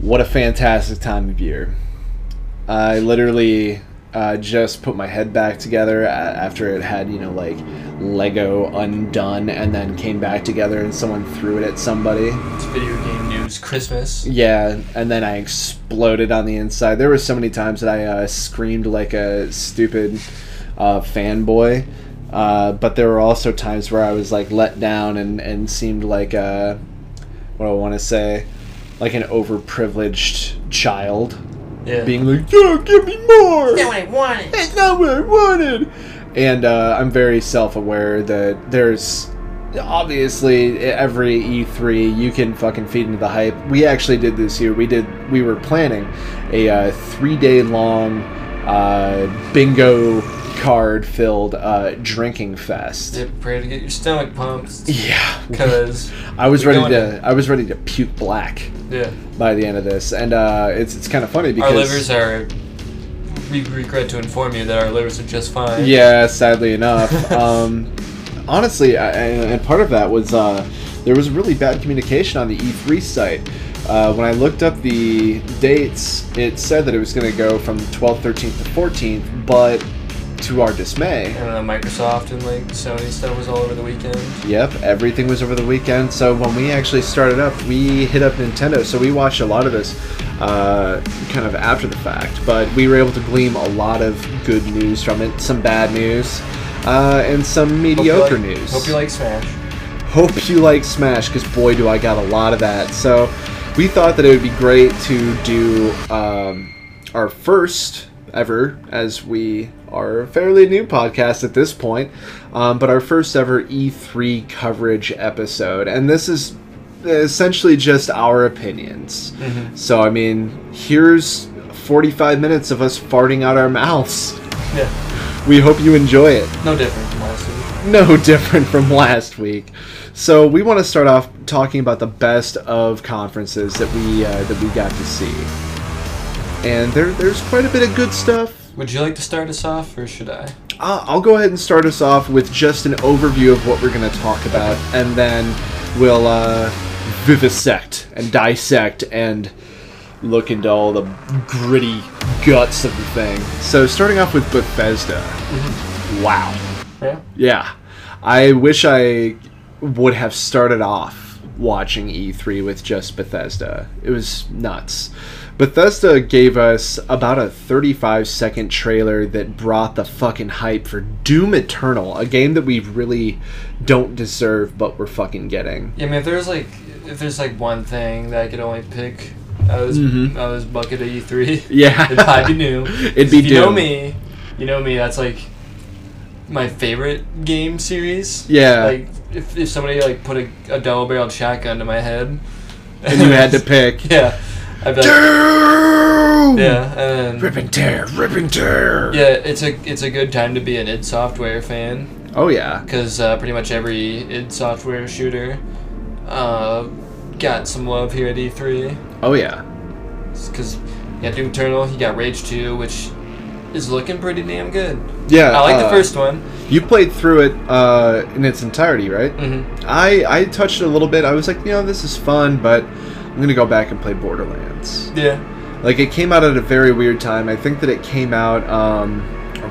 What a fantastic time of year. I literally uh, just put my head back together after it had, you know, like Lego undone and then came back together and someone threw it at somebody. It's video game news Christmas. Yeah, and then I exploded on the inside. There were so many times that I uh, screamed like a stupid uh, fanboy. Uh, but there were also times where I was like let down and, and seemed like a, what do I want to say, like an overprivileged child, Yeah. being like, "Yeah, give me more." what I wanted. It's not what I wanted. And uh, I'm very self-aware that there's obviously every E3 you can fucking feed into the hype. We actually did this year. We did. We were planning a uh, three-day long uh, bingo card-filled uh, drinking fest. Yeah, pray to get your stomach pumped. Yeah, Because, I was ready going to. I was ready to puke black yeah, by the end of this, and uh, it's it's kind of funny because our livers are. We regret to inform you that our livers are just fine. Yeah, sadly enough. um, honestly, I, and and part of that was uh, there was really bad communication on the E3 site. Uh, when I looked up the dates, it said that it was going to go from 12th, 13th to 14th, but to our dismay, And uh, Microsoft and like Sony stuff was all over the weekend. Yep, everything was over the weekend. So when we actually started up, we hit up Nintendo. So we watched a lot of this uh, kind of after the fact, but we were able to glean a lot of good news from it, some bad news, uh, and some Hope mediocre like- news. Hope you like Smash. Hope you like Smash, because boy, do I got a lot of that. So we thought that it would be great to do um, our first ever, as we are fairly new podcast at this point, um, but our first ever E3 coverage episode. And this is essentially just our opinions. So, I mean, here's 45 minutes of us farting out our mouths. Yeah, We hope you enjoy it no different from last week. no different from last week. So we want to start off talking about the best of conferences that we uh, that we got to see, and there there's quite a bit of good stuff. Would you like to start us off, or should I? Uh, I'll go ahead and start us off with just an overview of what we're going to talk about, and then we'll uh, vivisect and dissect and look into all the gritty guts of the thing. So starting off with Bethesda. Wow. Yeah. Yeah. I wish I would have started off watching E3 with just Bethesda. It was nuts. Bethesda gave us about a 35 second trailer that brought the fucking hype for Doom Eternal, a game that we really don't deserve, but we're fucking getting. Yeah, I mean, if there's like, if there's like one thing that I could only pick, I was, Mhm. I was bucket of E3. Yeah. It'd probably be new. It'd be if you know me, you know me. That's like my favorite game series. Yeah. Like if, if somebody like put a, a double barreled shotgun to my head, And you had to pick. yeah, I'd be like, Doom! yeah, and then, Rip tear, rip and tear. yeah, it's a it's a good time to be an id Software fan Oh, yeah. because uh, pretty much every id Software shooter uh, got some love here at E3. Oh, yeah. Because you got Doom Eternal, you got Rage 2, which is looking pretty damn good. Yeah. I like the uh, first one. You played through it uh, in its entirety, right? Mm-hmm. I I touched it a little bit. I was like, you know, this is fun, but I'm gonna go back and play Borderlands. Yeah. Like it came out at a very weird time. I think that it came out um,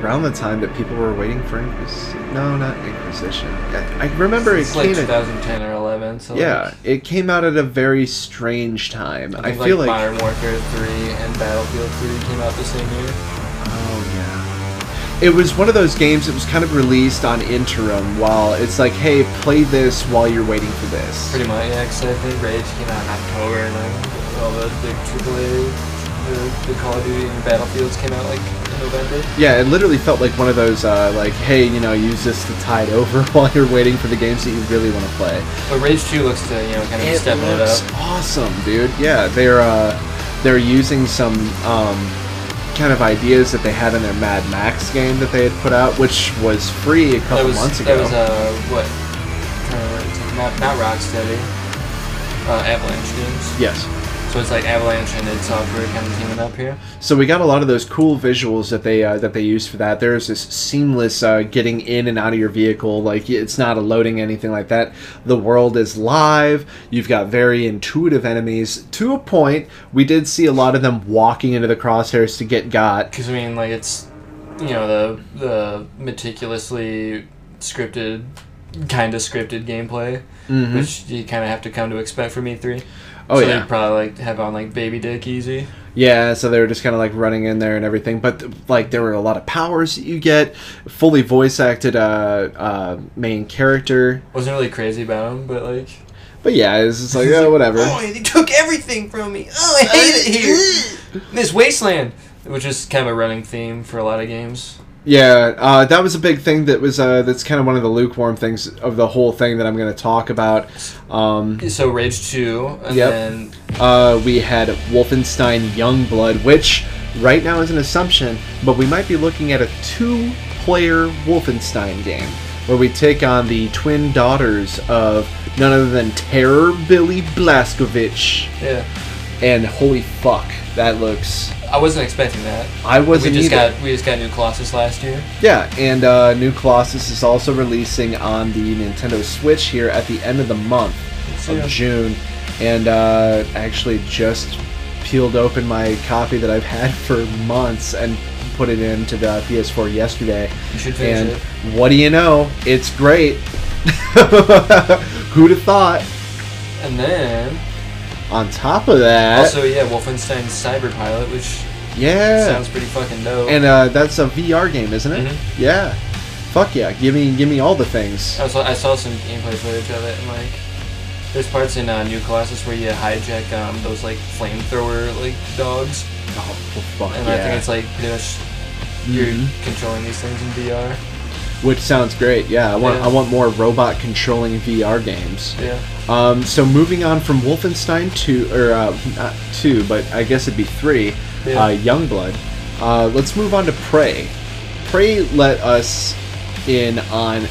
around the time that people were waiting for Inquisition. No, not Inquisition. I, I remember it It's like came. at, 2010 or 11. So yeah, like, it came out at a very strange time. I I, feel like, like. Modern Warfare 3 and Battlefield 3 came out the same year. It was one of those games that was kind of released on interim while it's like, hey, play this while you're waiting for this. Pretty much, yeah, 'cause I think Rage came out in October and then all the big AAA, the, the Call of Duty and Battlefields came out like in November. Yeah, it literally felt like one of those, uh, like, hey, you know, use this to tide over while you're waiting for the games that you really want to play. But Rage 2 looks to, you know, kind of It stepping it up. awesome, dude. Yeah, they're uh, they're using some um, kind of ideas that they had in their Mad Max game that they had put out, which was free a couple was, months ago. that was, uh, what? To not, not Rocksteady. Uh, Avalanche Games. yes. So it's like Avalanche and id Software kind of teaming up here. So we got a lot of those cool visuals that they uh, that they used for that. There's this seamless uh, getting in and out of your vehicle. Like it's not a loading anything like that. The world is live. You've got very intuitive enemies to a point. We did see a lot of them walking into the crosshairs to get got. Because I mean, like it's you know the the meticulously scripted, kind of scripted gameplay, Mhm. which you kind of have to come to expect from E3. Oh so yeah, They probably like have on like Baby Dick Easy. yeah. So they were just kind of like running in there and everything. But like there were a lot of powers that you get. Fully voice acted uh, uh, main character. Wasn't really crazy about him, but like. But yeah, it's just like oh whatever. Oh, they took everything from me. Oh, I hate it here. this wasteland, which is kind of a running theme for a lot of games. Yeah, uh, that was a big thing. That was uh, that's kind of one of the lukewarm things of the whole thing that I'm going to talk about. Um, So Rage Two, and Yep. then uh, we had Wolfenstein Youngblood, which right now is an assumption, but we might be looking at a two-player Wolfenstein game where we take on the twin daughters of none other than Terror Billy Blazkowicz. yeah, And holy fuck, that looks. I wasn't expecting that. I wasn't we just either. got we just got new Colossus last year. Yeah, and uh, New Colossus is also releasing on the Nintendo Switch here at the end of the month of yeah. June. And uh, actually just peeled open my copy that I've had for months and put it into the PS4 yesterday. You should finish And it. what do you know? It's great. Who'd have thought? And then On top of that, also yeah, Wolfenstein Cyber Pilot, which yeah, sounds pretty fucking dope. and uh, that's a VR game, isn't it? Mhm. Yeah. Fuck yeah! Give me, give me all the things. I saw, I saw some gameplay footage of it, and like, there's parts in uh, New Colossus where you hijack um, those like flamethrower like dogs, Oh, fuck and yeah! I think it's like pretty much you're Mhm. controlling these things in VR. Which sounds great. Yeah, I want Yeah. I want more robot controlling VR games. Yeah. Um, so moving on from Wolfenstein two or uh, not two, but I guess it'd be three. Yeah. Uh, Youngblood. Uh, let's move on to Prey. Prey let us in on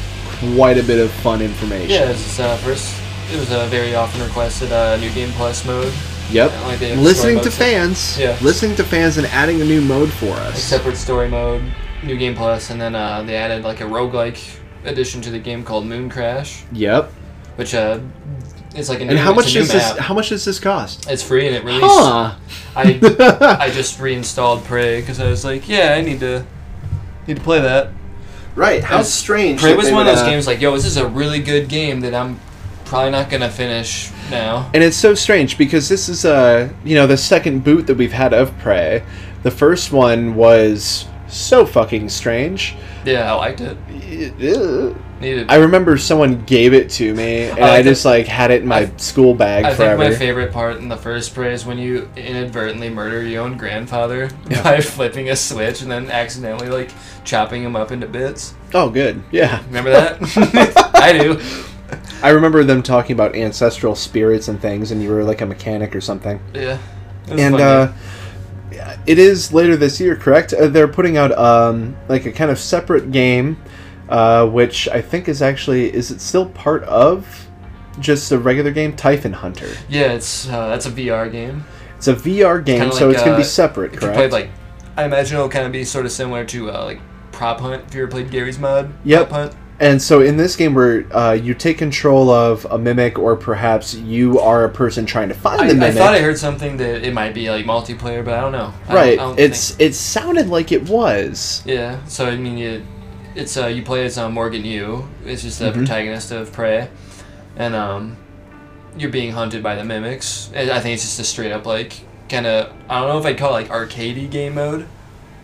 quite a bit of fun information. Yeah, it's uh, first. It was a very often requested uh, new game plus mode. Yep. Yeah, like Listening to fans. Yeah. Listening to fans and adding a new mode for Like us. separate story mode, new game plus, and then uh, they added like a roguelike addition to the game called Moon Crash, Yep. which uh, it's like a new, And how it's much a new does this? map. How much does this cost? It's free and it released. Huh. I I just reinstalled Prey because I was like, yeah, I need to need to play that. right. How strange. Prey that was they one of would, those uh, games like, yo, this is a really good game that I'm probably not gonna finish now. And it's so strange because this is uh you know the second boot that we've had of Prey. The first one was so fucking strange. Yeah, I liked it. Needed. I remember someone gave it to me and I I just like had it in my I- school bag I think my favorite part in the first Prey is when you inadvertently murder your own grandfather Yeah. by flipping a switch and then accidentally like chopping him up into bits. oh, good. Yeah. Remember that? I do. I remember them talking about ancestral spirits and things, and you were like a mechanic or something. Yeah. It was a and fun uh. It is later this year, correct? Uh, they're putting out um, like a kind of separate game, uh, which I think is actually is it still part of just a regular game, Typhon Hunter. yeah, it's uh, that's a VR game. It's a VR game, Kinda so like, it's gonna be uh, separate, correct? played like, I imagine it'll kind of be sort of similar to uh, like Prop Hunt. If you ever played Garry's Mod. Yep. Prop Hunt. And so in this game, where uh, you take control of a mimic, or perhaps you are a person trying to find I, the mimic. I thought I heard something that it might be like multiplayer, but I don't know. I don't- right. I don't it's think- it sounded like it was. Yeah, so I mean, you, it's uh, you play as uh, Morgan Yu. It's just the Mhm. protagonist of Prey, and um, you're being hunted by the mimics. I think it's just a straight up like kind of I don't know if I'd call it like arcadey game mode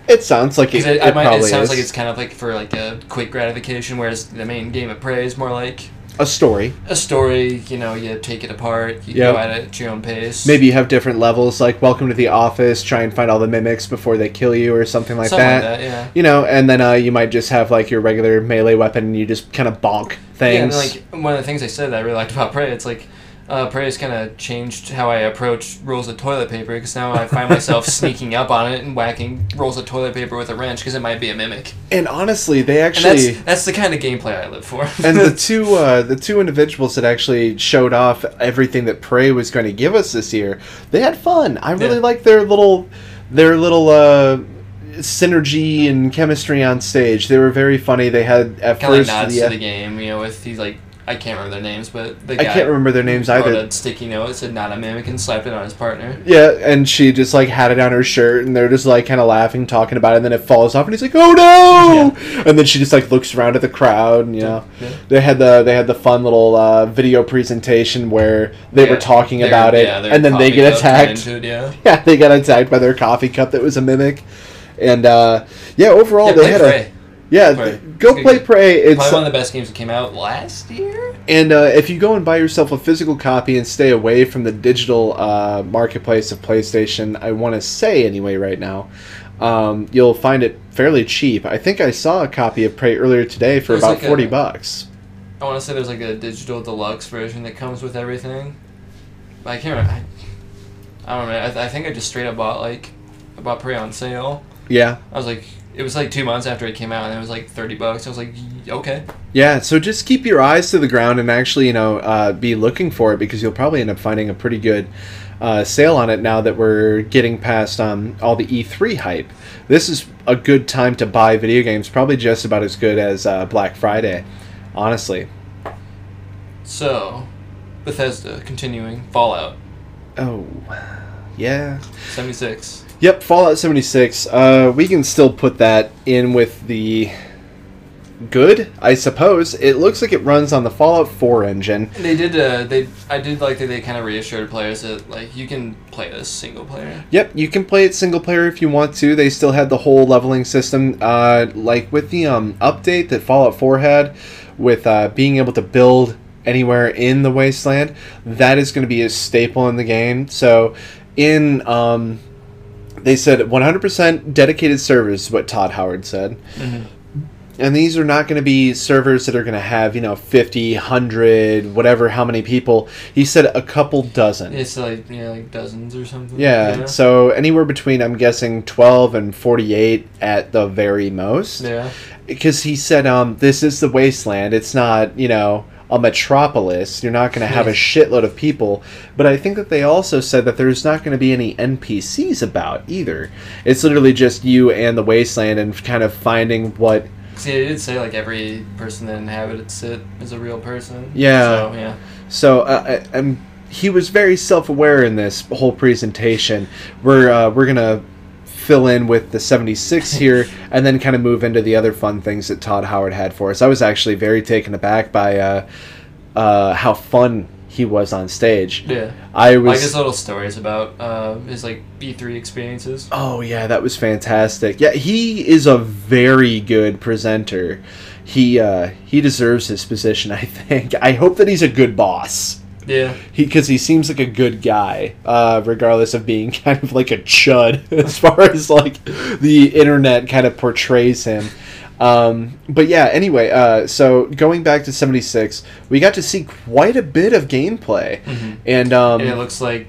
It sounds like it, it, it, might, it sounds is. like it's kind of like for like a quick gratification, whereas the main game of Prey is more like a story. a story. You know, you take it apart, you Yep. go at it at your own pace. Maybe you have different levels, like welcome to the office, try and find all the mimics before they kill you, or something like something that. like that. Yeah. You know, and then uh, you might just have like your regular melee weapon, and you just kind of bonk Yeah, and things. like one of the things I said that I really liked about Prey, it's like uh, Prey's kind of changed how I approach rolls of toilet paper because now I find myself sneaking up on it and whacking rolls of toilet paper with a wrench because it might be a mimic. And honestly, they And actually that's that's the kind of gameplay I live for. and the two uh, the two individuals that actually showed off everything that Prey was going to give us this year, they had fun. I really Yeah. liked their little their little uh, synergy and chemistry on stage. They were very funny. They had at kind of like first nods the, to the game, you know, with these like I can't remember their names, but the I can't remember their names either. a sticky note said "not a mimic" and slapped it on his partner. Yeah, and she just like had it on her shirt, and they're just like kind of laughing, talking about it, and then it falls off, and he's like, "Oh no!" And then she just like looks around at the crowd, and you know, Yeah. they had the they had the fun little uh, video presentation where they were talking about it, yeah, and then they get attacked. it, yeah. Yeah, they got attacked by their coffee cup that was a mimic, and uh, yeah, overall Yeah, they had a yeah. Go It's play. Prey. It's Probably one of the best games that came out last year. and uh, if you go and buy yourself a physical copy and stay away from the digital uh, marketplace of PlayStation, I want to say anyway right now, um, you'll find it fairly cheap. I think I saw a copy of Prey earlier today for There's about like a- forty bucks. I want to say there's like a digital deluxe version that comes with everything. But I can't remember. I, I don't know. I, th- I think I just straight up bought like I bought Prey on sale. Yeah, I was like, it was like two months after it came out, and it was like thirty bucks. I was like, okay. yeah. So just keep your eyes to the ground and actually, you know, uh, be looking for it because you'll probably end up finding a pretty good. Uh, sale on it now that we're getting past um, all the E3 hype. This is a good time to buy video games, probably just about as good as uh, Black Friday, honestly. So, Bethesda continuing Fallout Oh, yeah. seventy six. Yep, Fallout 76. Uh, we can still put that in with the good, I suppose. It looks like it runs on the Fallout 4 engine. They did. Uh, they. I did like that. They kind of reassured players that like you can play this single player. Yep, you can play it single player if you want to. They still had the whole leveling system, uh, like with the um, update that Fallout 4 had, with uh, being able to build anywhere in the wasteland. That is going to be a staple in the game. So, in um, they said 100% dedicated servers, is what Todd Howard said. And these are not going to be servers that are going to have, you know, 50, 100, whatever, how many people. He said a couple dozen. It's like yeah, like dozens or something. Yeah, so anywhere between I'm guessing 12 and 48 at the very most. Yeah. Because he said um this is the wasteland. It's not, you know, a metropolis. You're not going to have a shitload of people, but I think that they also said that there's not going to be any NPCs about either. It's literally just you and the wasteland and kind of finding what See, it did say like every person that inhabits it is a real person. Yeah. So yeah. So uh, I- I'm, he was very self-aware in this whole presentation. We're uh, we're gonna fill in with the 76 here, and then kind of move into the other fun things that Todd Howard had for us. I was actually very taken aback by uh, uh, how fun he was on stage. Yeah. I was like his little stories about uh, his like E3 experiences. Oh yeah, that was fantastic. Yeah, he is a very good presenter. He uh, he deserves his position. I think. I hope that he's a good boss. Yeah. he because he seems like a good guy uh, regardless of being kind of like a chud as far as like the internet kind of portrays him. Um, but yeah anyway uh, so going back to 76 we got to see quite a bit of gameplay. And um, And it looks like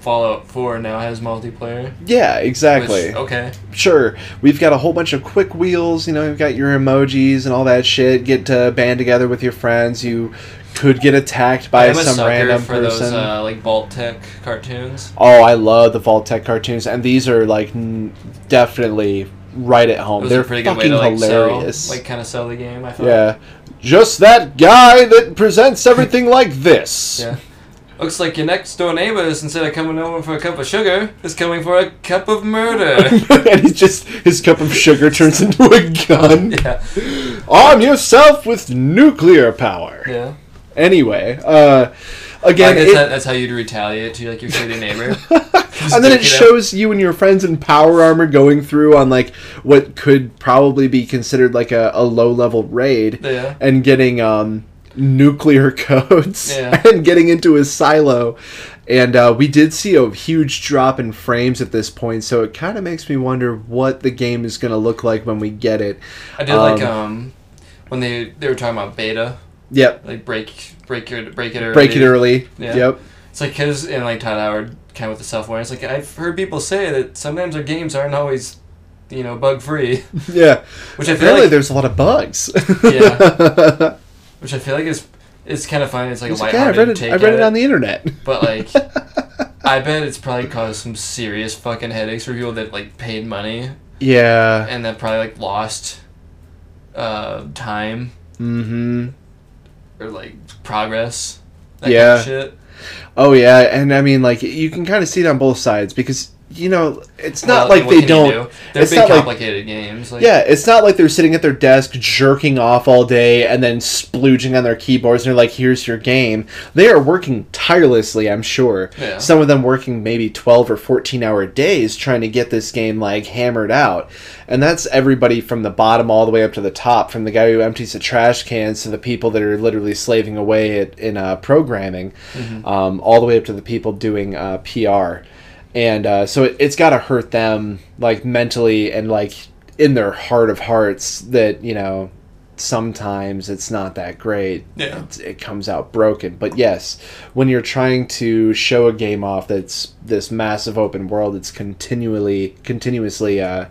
Fallout Four now has multiplayer. yeah exactly. Which, okay. sure. We've got a whole bunch of quick wheels you know you've got your emojis and all that shit. Get to band together with your friends. You could get attacked by some random for person those uh, like Vault-Tec cartoons. Oh, I love the Vault-Tec cartoons, and these are like n- definitely right at home. Those They're pretty good way fucking to like hilarious. sell, like kind of sell the game. I thought. yeah, just that guy that presents everything like this. Yeah. Looks like your next door neighbors, instead of coming over for a cup of sugar, is coming for a cup of murder. and he's just his cup of sugar turns into a gun. yeah. Arm yourself with nuclear power. Yeah. Anyway, uh, again, guess it- that, that's how you'd retaliate to like your shitty neighbor. and then it it shows you and your friends in power armor going through on like what could probably be considered like a, a low level raid Yeah. and getting um nuclear codes Yeah. and getting into his silo and uh, we did see a huge drop in frames at this point so it kind of makes me wonder what the game is going to look like when we get it I did like Um, um when they they were talking about beta Yep. Like break break your break it early. Break it early. Yeah. Yep. It's like because in like Todd Howard kind of with the self awareness. Like I've heard people say that sometimes their games aren't always, you know, bug free. Yeah. Which I feel Apparently, like there's a lot of bugs. Yeah. which I feel like is is kind of fun. It's like It's a like, yeah, I read it. take I read at it on the internet. But like, I bet it's probably caused some serious fucking headaches for people that like paid money yeah. and that probably like lost uh, time Mm-hmm. Or like progress. That Yeah. Kind of shit. Oh yeah, and I mean, like you can kind of see it on both sides because you know it's not Well, like they don't. do? They're it's big, not like- complicated games. Like, Yeah, it's not like they're sitting at their desk jerking off all day and then splooging on their keyboards and they're like, here's your game. They are working tirelessly, I'm sure. Yeah. Some of them working maybe 12 or 14 hour days trying to get this game like hammered out. And that's everybody from the bottom all the way up to the top, from the guy who empties the trash cans to the people that are literally slaving away at, in uh, programming, um, all the way up to the people doing uh, PR and uh, so it, it's got to hurt them like mentally and like in their heart of hearts that you know sometimes it's not that great. Yeah. it, it comes out broken. But yes when you're trying to show a game off that's this massive open world it's continually continuously uh,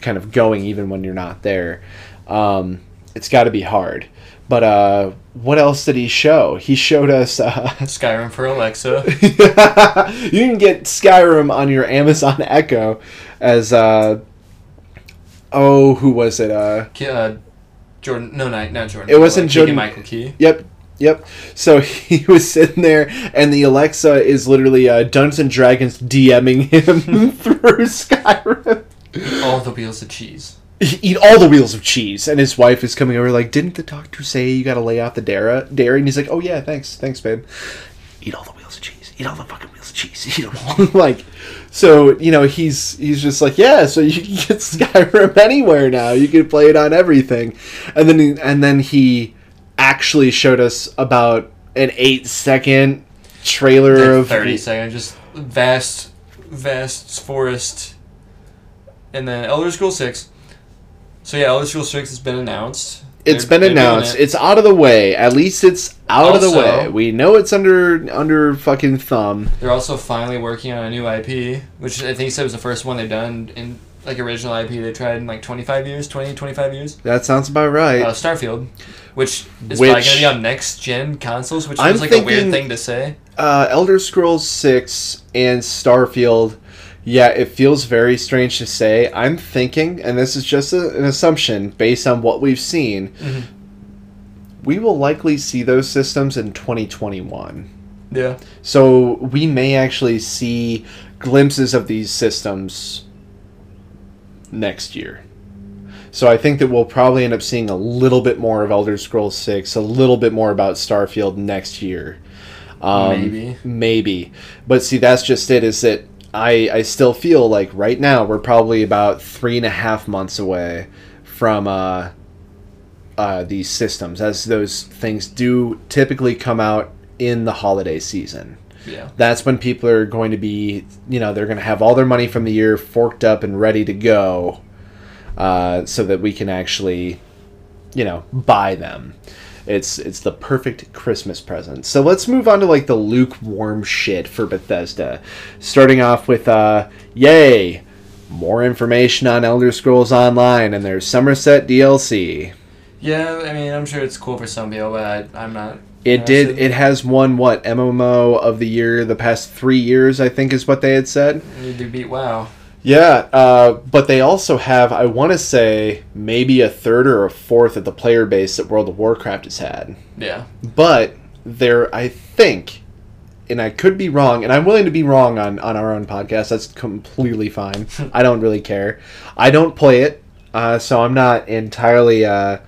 kind of going even when you're not there um, it's got to be hard but uh, what else did he show he showed us uh, Skyrim for Alexa. you can get Skyrim on your Amazon Echo as uh oh who was it uh uh, Jordan. No, not not Jordan. It wasn't Keegan Jordan- Michael Key. yep yep so he was sitting there and the Alexa is literally uh Dungeons and Dragons DMing him through Skyrim All the wheels of cheese. Eat all the wheels of cheese. And his wife is coming over like didn't the doctor say you got to lay out the dairy dairy? And he's like oh yeah thanks thanks babe. Eat all the wheels of cheese eat all the fucking wheels of cheese eat them all. Like so you know he's he's just like yeah so you can get skyrim anywhere now. You can play it on everything. And then he, and then he actually showed us about an eight second trailer Like of thirty seconds, just vast, vast forest, and then Elder Scrolls Six. So yeah, Elder Scrolls Six has been announced. It's They're- been announced. it. It's out of the way. At least it's out of the way. We know it's under under fucking thumb. They're also finally working on a new IP, which I think said was the first one they've done in like original IP they tried in like 25 years, 20, 25 years. That sounds about right. Uh, Starfield, which is probably Which- going to be on next gen consoles, which feels like a weird thinking- thing to say. Uh, Elder Scrolls Six and Starfield. Yeah, it feels very strange to say. I'm thinking, and this is just a, an assumption based on what we've seen. Mhm. We will likely see those systems in 2021. Yeah. So we may actually see glimpses of these systems next year. So I think that we'll probably end up seeing a little bit more of Elder Scrolls 6, a little bit more about Starfield next year. Um, Maybe. Maybe. But see, that's just it, is that I, I still feel like right now we're probably about three and a half months away from uh, uh, these systems, as those things do typically come out in the holiday season Yeah. that's when people are going to be you know they're going to have all their money from the year forked up and ready to go uh, so that we can actually you know buy them it's it's the perfect christmas present so let's move on to like the lukewarm shit for bethesda starting off with uh yay more information on elder scrolls online and their somerset dlc Yeah, I mean, I'm sure it's cool for some people, but I, I'm not. It did. It has won what MMO of the year the past three years. I think is what they had said. To beat WoW. Yeah, uh, but they also have, I want to say, maybe a third or a fourth of the player base that World of Warcraft has had. Yeah. But they're, I think, and I could be wrong, and I'm willing to be wrong on on our own podcast. That's completely fine. I don't really care. I don't play it, uh, so I'm not entirely. Uh,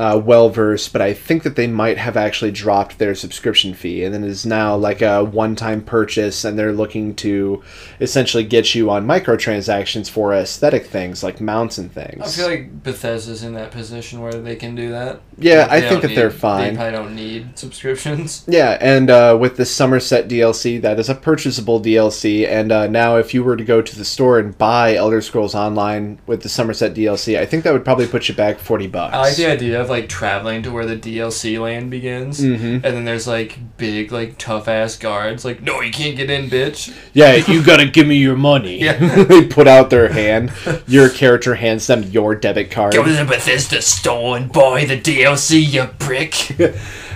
uh, well versed, but I think that they might have actually dropped their subscription fee, and then is now like a one-time purchase, and they're looking to essentially get you on microtransactions for aesthetic things like mounts and things. I feel like Bethesda's in that position where they can do that. Yeah, I think that they're fine. They probably don't need subscriptions. Yeah, and uh, with the Somerset DLC, that is a purchasable DLC. And uh, now, if you were to go to the store and buy Elder Scrolls Online with the Somerset DLC, I think that would probably put you back forty bucks. I like the idea of like traveling to where the DLC land begins, Mhm. and then there's like big like tough ass guards like, no, you can't get in, bitch. Yeah, you gotta give me your money. Yeah. they put out their hand. Your character hands them your debit card. Go to the Bethesda store and buy the DLC, you prick.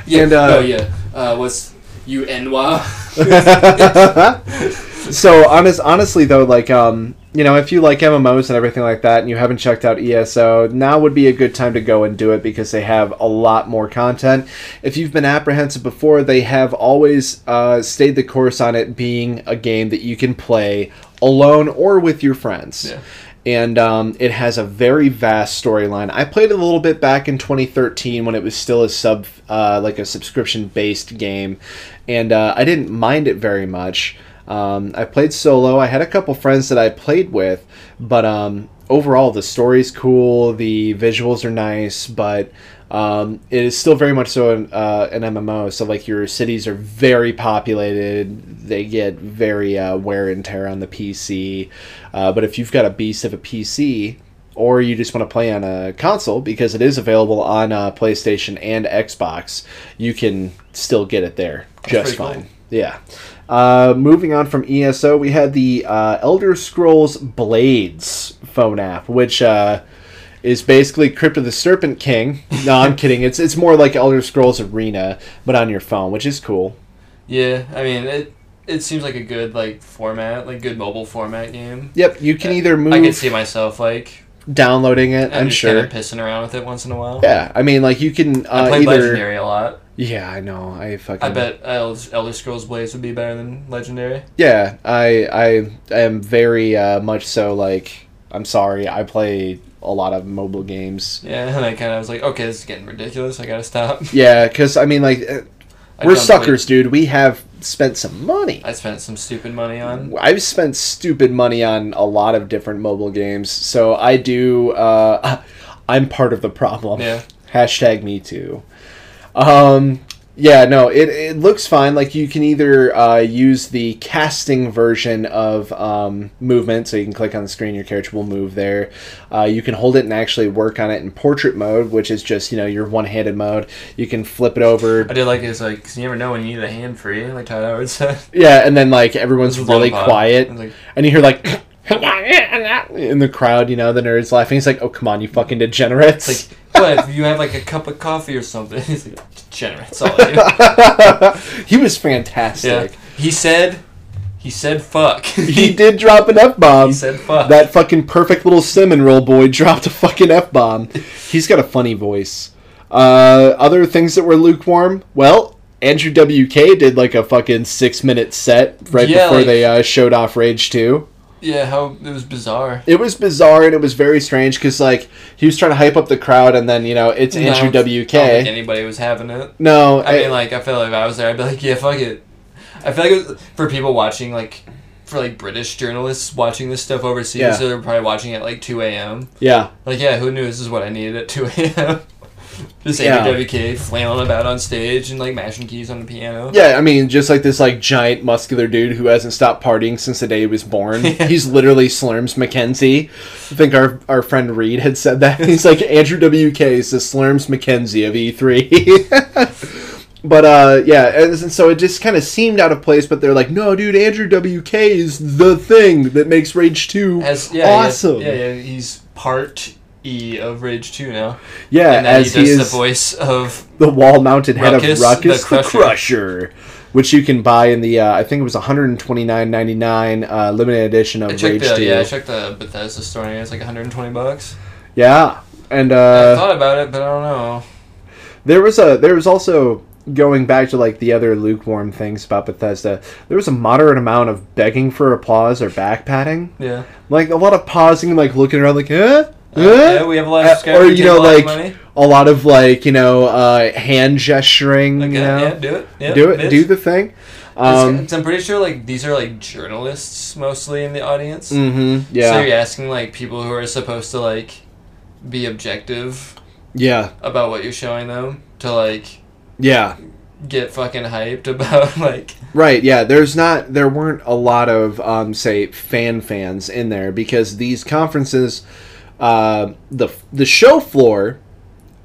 yeah, And, uh, oh yeah, uh, what's you Enwa? so honest, honestly though, like um, you know, if you like MMOs and everything like that, and you haven't checked out ESO, now would be a good time to go and do it because they have a lot more content. If you've been apprehensive before, they have always uh, stayed the course on it being a game that you can play alone or with your friends. Yeah. And um, it has a very vast storyline. I played it a little bit back in 2013 when it was still a sub, uh, like a subscription-based game, and uh, I didn't mind it very much. Um, I played solo. I had a couple friends that I played with, but um, overall the story's cool. The visuals are nice, but um, it is still very much so an, uh, an MMO. So like your cities are very populated. They get very uh, wear and tear on the PC. Uh, but if you've got a beast of a PC, or you just want to play on a console because it is available on uh, PlayStation and Xbox, you can still get it there just pretty cool. fine. Yeah. Uh, moving on from ESO, we had the uh, Elder Scrolls Blades phone app, which uh, is basically Crypt of the Serpent King. No, I'm kidding. It's it's more like Elder Scrolls Arena, but on your phone, which is cool. Yeah, I mean it. It seems like a good like format, like good mobile format game. Yep, you can either move. I can see myself like downloading it. I'm sure. kind of pissing around with it once in a while. Yeah, I mean, like you can I uh, played either. Legendary a lot. Yeah, I know. I fucking. I bet Elder Scrolls Blades would be better than Legendary. Yeah, I I am very uh, much so like I'm sorry. I play a lot of mobile games. Yeah, and I kind of was like, okay, this is getting ridiculous. I gotta stop. Yeah, because I mean, like uh, I we're suckers, dude. We have spent some money. I spent some stupid money on. I've spent stupid money on a lot of different mobile games, so I do. Uh, I'm part of the problem. Yeah. Hashtag me too. Um, yeah, no, it, it looks fine. Like you can either uh, use the casting version of um, movement, so you can click on the screen, your character will move there. Uh, you can hold it and actually work on it in portrait mode, which is just you know your one-handed mode. You can flip it over. I did like it's like 'cause you never know when you need a hand free, like Todd Howard said. Yeah, and then like everyone's really quiet, like, and you hear like in the crowd, you know, the nerds laughing. He's like, "Oh, come on, you fucking degenerates!" It's like, what if you have like a cup of coffee or something? Degenerate. All I do. he was fantastic. yeah. He said, he said fuck. He did drop an f bomb. He said fuck. That fucking perfect little cinnamon roll boy dropped a fucking f bomb. He's got a funny voice. Uh, other things that were lukewarm. Well, Andrew WK did like a fucking six minute set right Yeah, before like- they uh, showed off Rage Two. Yeah, how it was bizarre. It was bizarre and it was very strange because like he was trying to hype up the crowd and then you know it's I Andrew don't- I don't think WK. anybody was having it. No, I mean, like, I feel like if I was there, I'd be like, yeah, fuck it. I feel like it was, for people watching, like, for like British journalists watching this stuff overseas, Yeah. so they're probably watching at like 2 a.m. yeah. Like, yeah, who knew this is what I needed at 2 a.m.? Just Yeah. Andrew WK flailing about on stage and like mashing keys on the piano. Yeah, I mean, just like this like giant muscular dude who hasn't stopped partying since the day he was born. Yeah. He's literally Slurms MacKenzie. I think our our friend Reed had said that. He's like Andrew WK is the Slurms MacKenzie of E3. but uh yeah, and, and so it just kind of seemed out of place, but they're like, "No, dude, Andrew WK is the thing that makes Rage 2 As, yeah, awesome." Yeah, yeah, he's part E of Rage 2 now. Yeah, and then as he he, is the voice of. the wall-mounted head Ruckus, of Ruckus the the Crusher. Crusher. which you can buy in the uh, I think it was 129.99 uh, limited edition of I Rage checked 2. the, yeah, I checked the Bethesda store and it's like 120 bucks. Yeah, and I uh, thought about it, but I don't know. there was a there was also going back to like the other lukewarm things about Bethesda. There was a moderate amount of begging for applause or back patting, Yeah. like a lot of pausing and like looking around like, huh? Uh, yeah, we have a lot of Uh, or you a know like money. a lot of like you know uh, hand gesturing. Okay, you know, yeah, do it. Yeah, do it, bitch. do the thing. Um, it's- I'm pretty sure like these are like journalists mostly in the audience. hmm So you're asking like people who are supposed to like be objective yeah, about what you're showing them to like yeah. get fucking hyped about like Right, yeah. There's not there weren't a lot of um say fan fans in there because these conferences uh the the show floor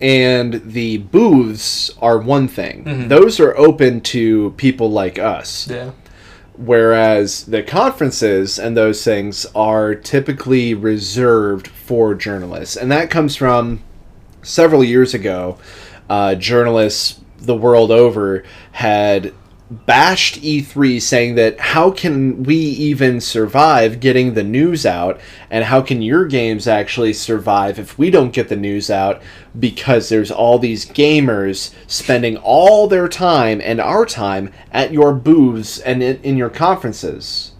and the booths are one thing. Mhm. Those are open to people like us. Yeah. Whereas the conferences and those things are typically reserved for journalists. And that comes from several years ago. Uh, journalists the world over had bashed E3 saying that how can we even survive getting the news out? And how can your games actually survive if we don't get the news out? Because there's all these gamers spending all their time and our time at your booths and in, in your conferences.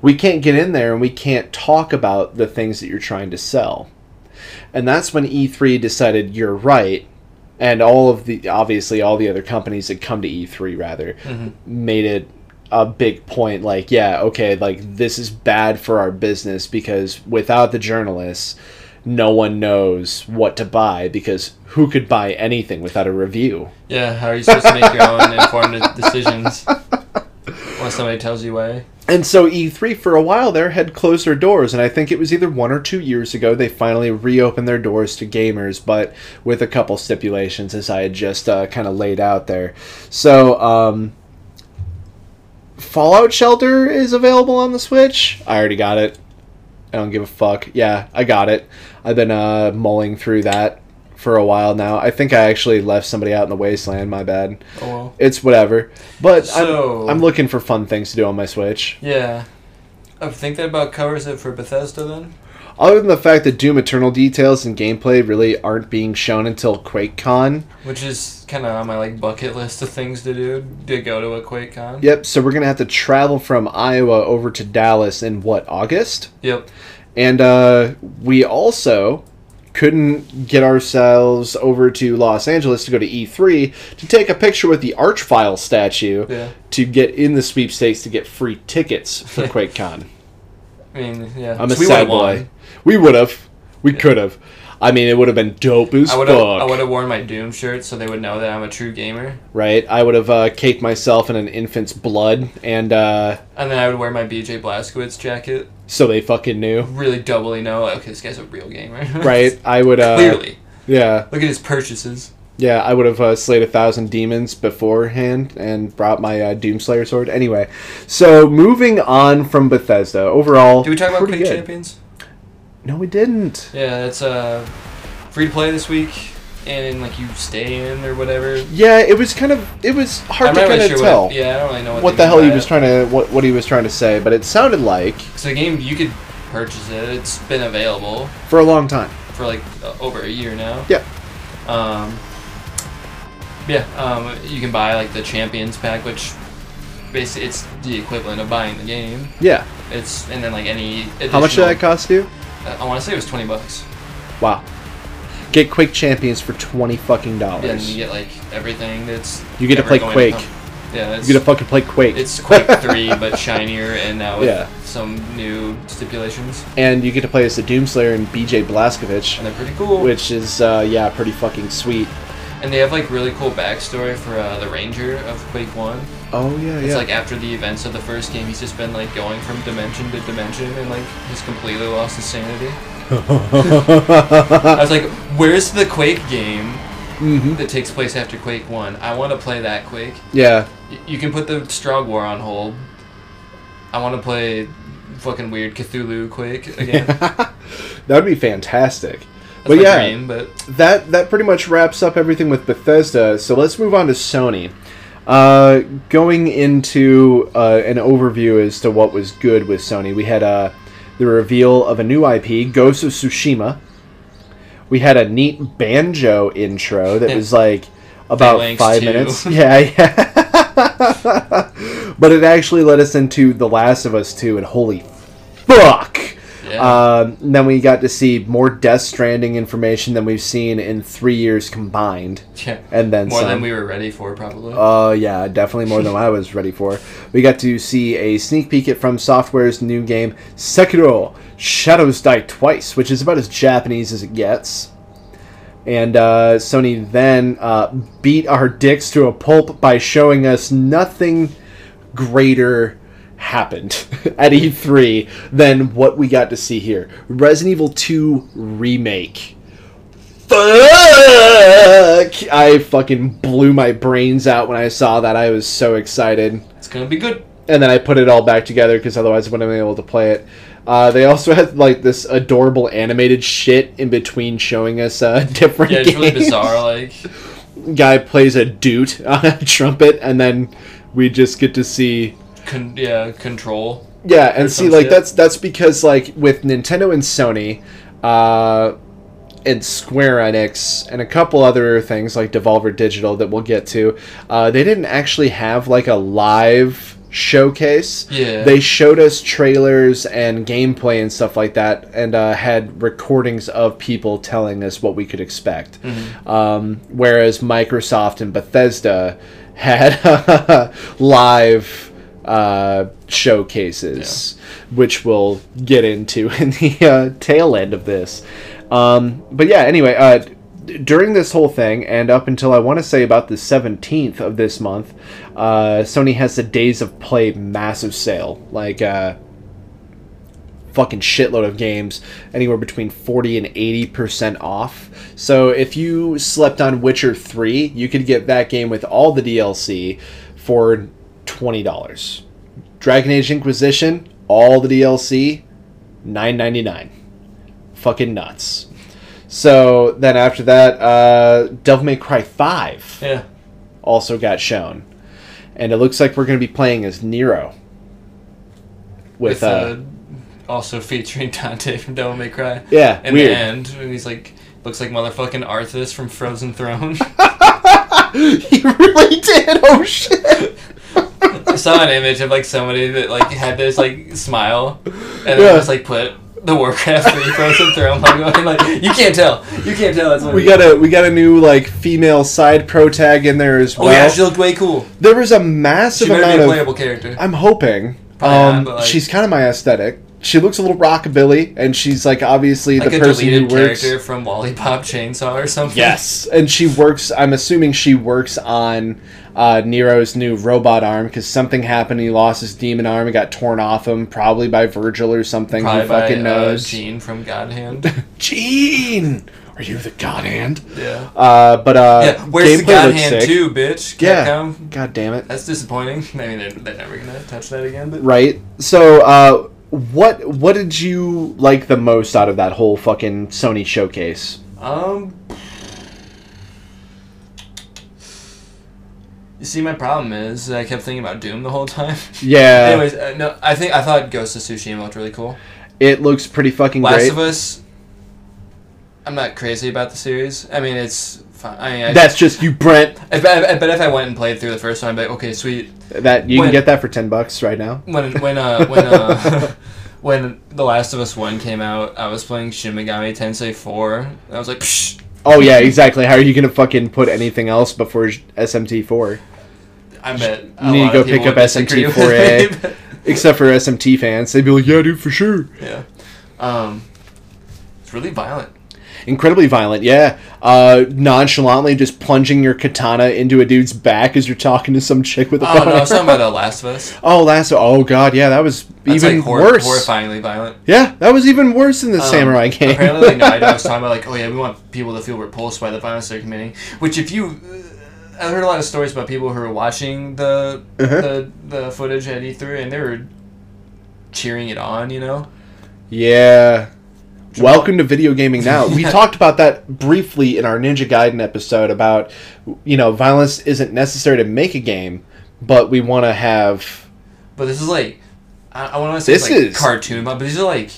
We can't get in there and we can't talk about the things that you're trying to sell. And that's when E3 decided you're right and all of the obviously all the other companies that come to E3 rather Mhm. made it a big point like yeah okay like this is bad for our business because without the journalists no one knows what to buy because who could buy anything without a review Yeah. How are you supposed to make your own informed decisions? When somebody tells you why. And so E3 for a while there had closed their doors, and I think it was either one or two years ago they finally reopened their doors to gamers, but with a couple stipulations as I had just uh, kind of laid out there. So um, Fallout Shelter is available on the Switch. I already got it. I don't give a fuck. Yeah, I got it. I've been uh, mulling through that for a while now. I think I actually left somebody out in the wasteland. My bad. Oh well. It's whatever. But So- I'm, I'm looking for fun things to do on my Switch. Yeah. I think that about covers it for Bethesda then. Other than the fact that Doom Eternal details and gameplay really aren't being shown until QuakeCon. Which is kind of on my like bucket list of things to do to go to a QuakeCon. Yep, so we're gonna have to travel from Iowa over to Dallas in what August, Yep. and uh, we also couldn't get ourselves over to Los Angeles to go to E3 to take a picture with the Archvile statue Yeah. to get in the sweepstakes to get free tickets for QuakeCon. I mean, yeah. I'm a sad boy. We would have. We Yeah. could have. I mean, it would have been dope as I would have. I would have worn my Doom shirt so they would know that I'm a true gamer, right? I would have uh, caked myself in an infant's blood, and uh, and then I would wear my BJ Blazkowicz jacket. so they fucking knew, Really doubly know. like, Okay, this guy's a real gamer. right? I would, uh, Clearly, yeah, look at his purchases. yeah. I would have uh, slayed a thousand demons beforehand and brought my uh, Doomslayer sword. Anyway, so moving on from Bethesda, overall, Do we talk about good. Champions? No, we didn't. Yeah, it's uh, free to play this week, and like you stay in or whatever. Yeah, it was kind of, it was hard I'm to not kind really of sure tell what. Yeah, I don't really know what. what the hell he was trying to, what what he was trying to say, but it sounded like So the game you could purchase it. It's been available for a long time. for like uh, over a year now. Yeah. Um. Yeah. Um. You can buy like the Champions pack, which basically it's the equivalent of buying the game. Yeah. It's and then like any. Additional, How much did that cost you? I want to say it was twenty bucks. Wow. Get Quake Champions for twenty fucking dollars. Yeah, and you get like everything that's. You get to play Quake. come. Yeah, it's, You get to fucking play Quake. it's Quake three, but shinier, and now with Yeah. some new stipulations, and you get to play as the Doomslayer and BJ Blazkowicz, and they're pretty cool. which is uh, yeah, pretty fucking sweet. And they have like really cool backstory for uh, the Ranger of Quake One. Oh yeah, yeah. It's yeah. like after the events of the first game, he's just been like going from dimension to dimension, and like he's completely lost his sanity. I was like, "Where's the Quake game hmm that takes place after Quake One? I want to play that Quake. Yeah, Y- you can put the Strogg War on hold. I want to play fucking weird Cthulhu Quake again. that would be fantastic. But yeah, dream, but that that pretty much wraps up everything with Bethesda. So let's move on to Sony. Uh, going into uh, an overview as to what was good with Sony, we had uh, the reveal of a new IP, Ghost of Tsushima. We had a neat banjo intro that was like about five 2. minutes. Yeah, yeah. but it actually led us into The Last of Us 2, and holy fuck! Yeah. Um, then we got to see more Death Stranding information than we've seen in three years combined, yeah. and then More some. than we were ready for, probably. Uh, yeah, definitely more than I was ready for. We got to see a sneak peek at From Software's new game, Sekiro Shadows Die Twice, which is about as Japanese as it gets. And uh, Sony then uh, beat our dicks to a pulp by showing us nothing greater happened at E3 than what we got to see here. Resident Evil 2 Remake. fuck! I fucking blew my brains out when I saw that. I was so excited. It's gonna be good. And then I put it all back together because otherwise I wouldn't have been able to play it. Uh, they also had like this adorable animated shit in between showing us uh, different Yeah, it's games. really bizarre. Like, Guy plays a dute on a trumpet, and then we just get to see con- yeah, control. Yeah, and see, like shit. that's that's because like with Nintendo and Sony, uh, and Square Enix and a couple other things like Devolver Digital that we'll get to, uh, they didn't actually have like a live showcase. Yeah. They showed us trailers and gameplay and stuff like that, and uh, had recordings of people telling us what we could expect. Mm-hmm. Um, whereas Microsoft and Bethesda had live uh, showcases, which we'll get into in the uh, tail end of this. Um, but yeah, anyway, uh, d- during this whole thing, and up until I want to say about the 17th of this month, uh, Sony has the Days of Play massive sale. Like, uh, fucking shitload of games, anywhere between 40 and 80% off. So if you slept on Witcher 3, you could get that game with all the DLC for $20. Dragon Age Inquisition, all the DLC, $9.99. Fucking nuts. So then after that, uh, Devil May Cry 5 Yeah. also got shown. And it looks like we're going to be playing as Nero. With, With, uh, uh, also featuring Dante from Devil May Cry. yeah, In weird. the end, and he's like, looks like motherfucking Arthas from Frozen Throne. he really did. Oh shit. I saw an image of like somebody that like had this like smile, and Yeah. then just like put the Warcraft 3 Frozen Throne logo, and like you can't tell, you can't tell. That's what We got a we got a new like female side pro tag in there as well. Oh yeah, she looked way cool. there was a She massive be amount a of. playable character. I'm hoping. Probably um, not, like- she's kind of my aesthetic. She looks a little rockabilly, and she's like obviously like the person who works. character from Lollipop Chainsaw or something. Yes, and she works. I'm assuming she works on uh, Nero's new robot arm because something happened. He lost his demon arm and got torn off him, probably by Vergil or something. Probably Who by fucking uh. Gene from God Hand. Gene, are you the God Hand? yeah. Uh, but uh, Yeah, where's the God Hand sick. 2, bitch? Yeah. God damn it. That's disappointing. I mean, they're, they're never gonna touch that again. But Right. So, uh, what what did you like the most out of that whole fucking Sony showcase? um, you see, my problem is I kept thinking about Doom the whole time. Yeah, Anyways, uh, no, I think I thought Ghost of Tsushima looked really cool. it looks pretty fucking Last great. of Us. I'm not crazy about the series. I mean, it's fine. I mean, I, That's just you, Brent. I, I bet if I went and played through the first one, I'd be like, okay, sweet. That you When- can get that for ten bucks right now. when when uh when uh when The Last of Us One came out, I was playing Shin Megami Tensei Four. I was like, Psh, Oh yeah, exactly. How are you gonna fucking put anything else before SMT four? I bet a You need to go pick up SMT 4A. Except for SMT fans, they'd be like, "Yeah, dude, for sure." yeah, um, it's really violent. Incredibly violent, yeah. Uh, nonchalantly just plunging your katana into a dude's back as you're talking to some chick with a Oh no, I was talking about The Last of Us. Oh, last. Oh god, yeah, that was That's even like hor- worse. horrifyingly violent. Yeah, that was even worse than the Um, samurai game. Apparently, like, Naito was talking about like, oh yeah, we want people to feel repulsed by the violence they're committing. Which, if you, uh, I heard a lot of stories about people who were watching the Uh-huh. the the footage at E3 and they were cheering it on. You know. yeah. Welcome to video gaming now. We talked about that briefly in our Ninja Gaiden episode about, you know, violence isn't necessary to make a game, but we want to have. But this is like, I, I want to say This like is- cartoon, but these are like,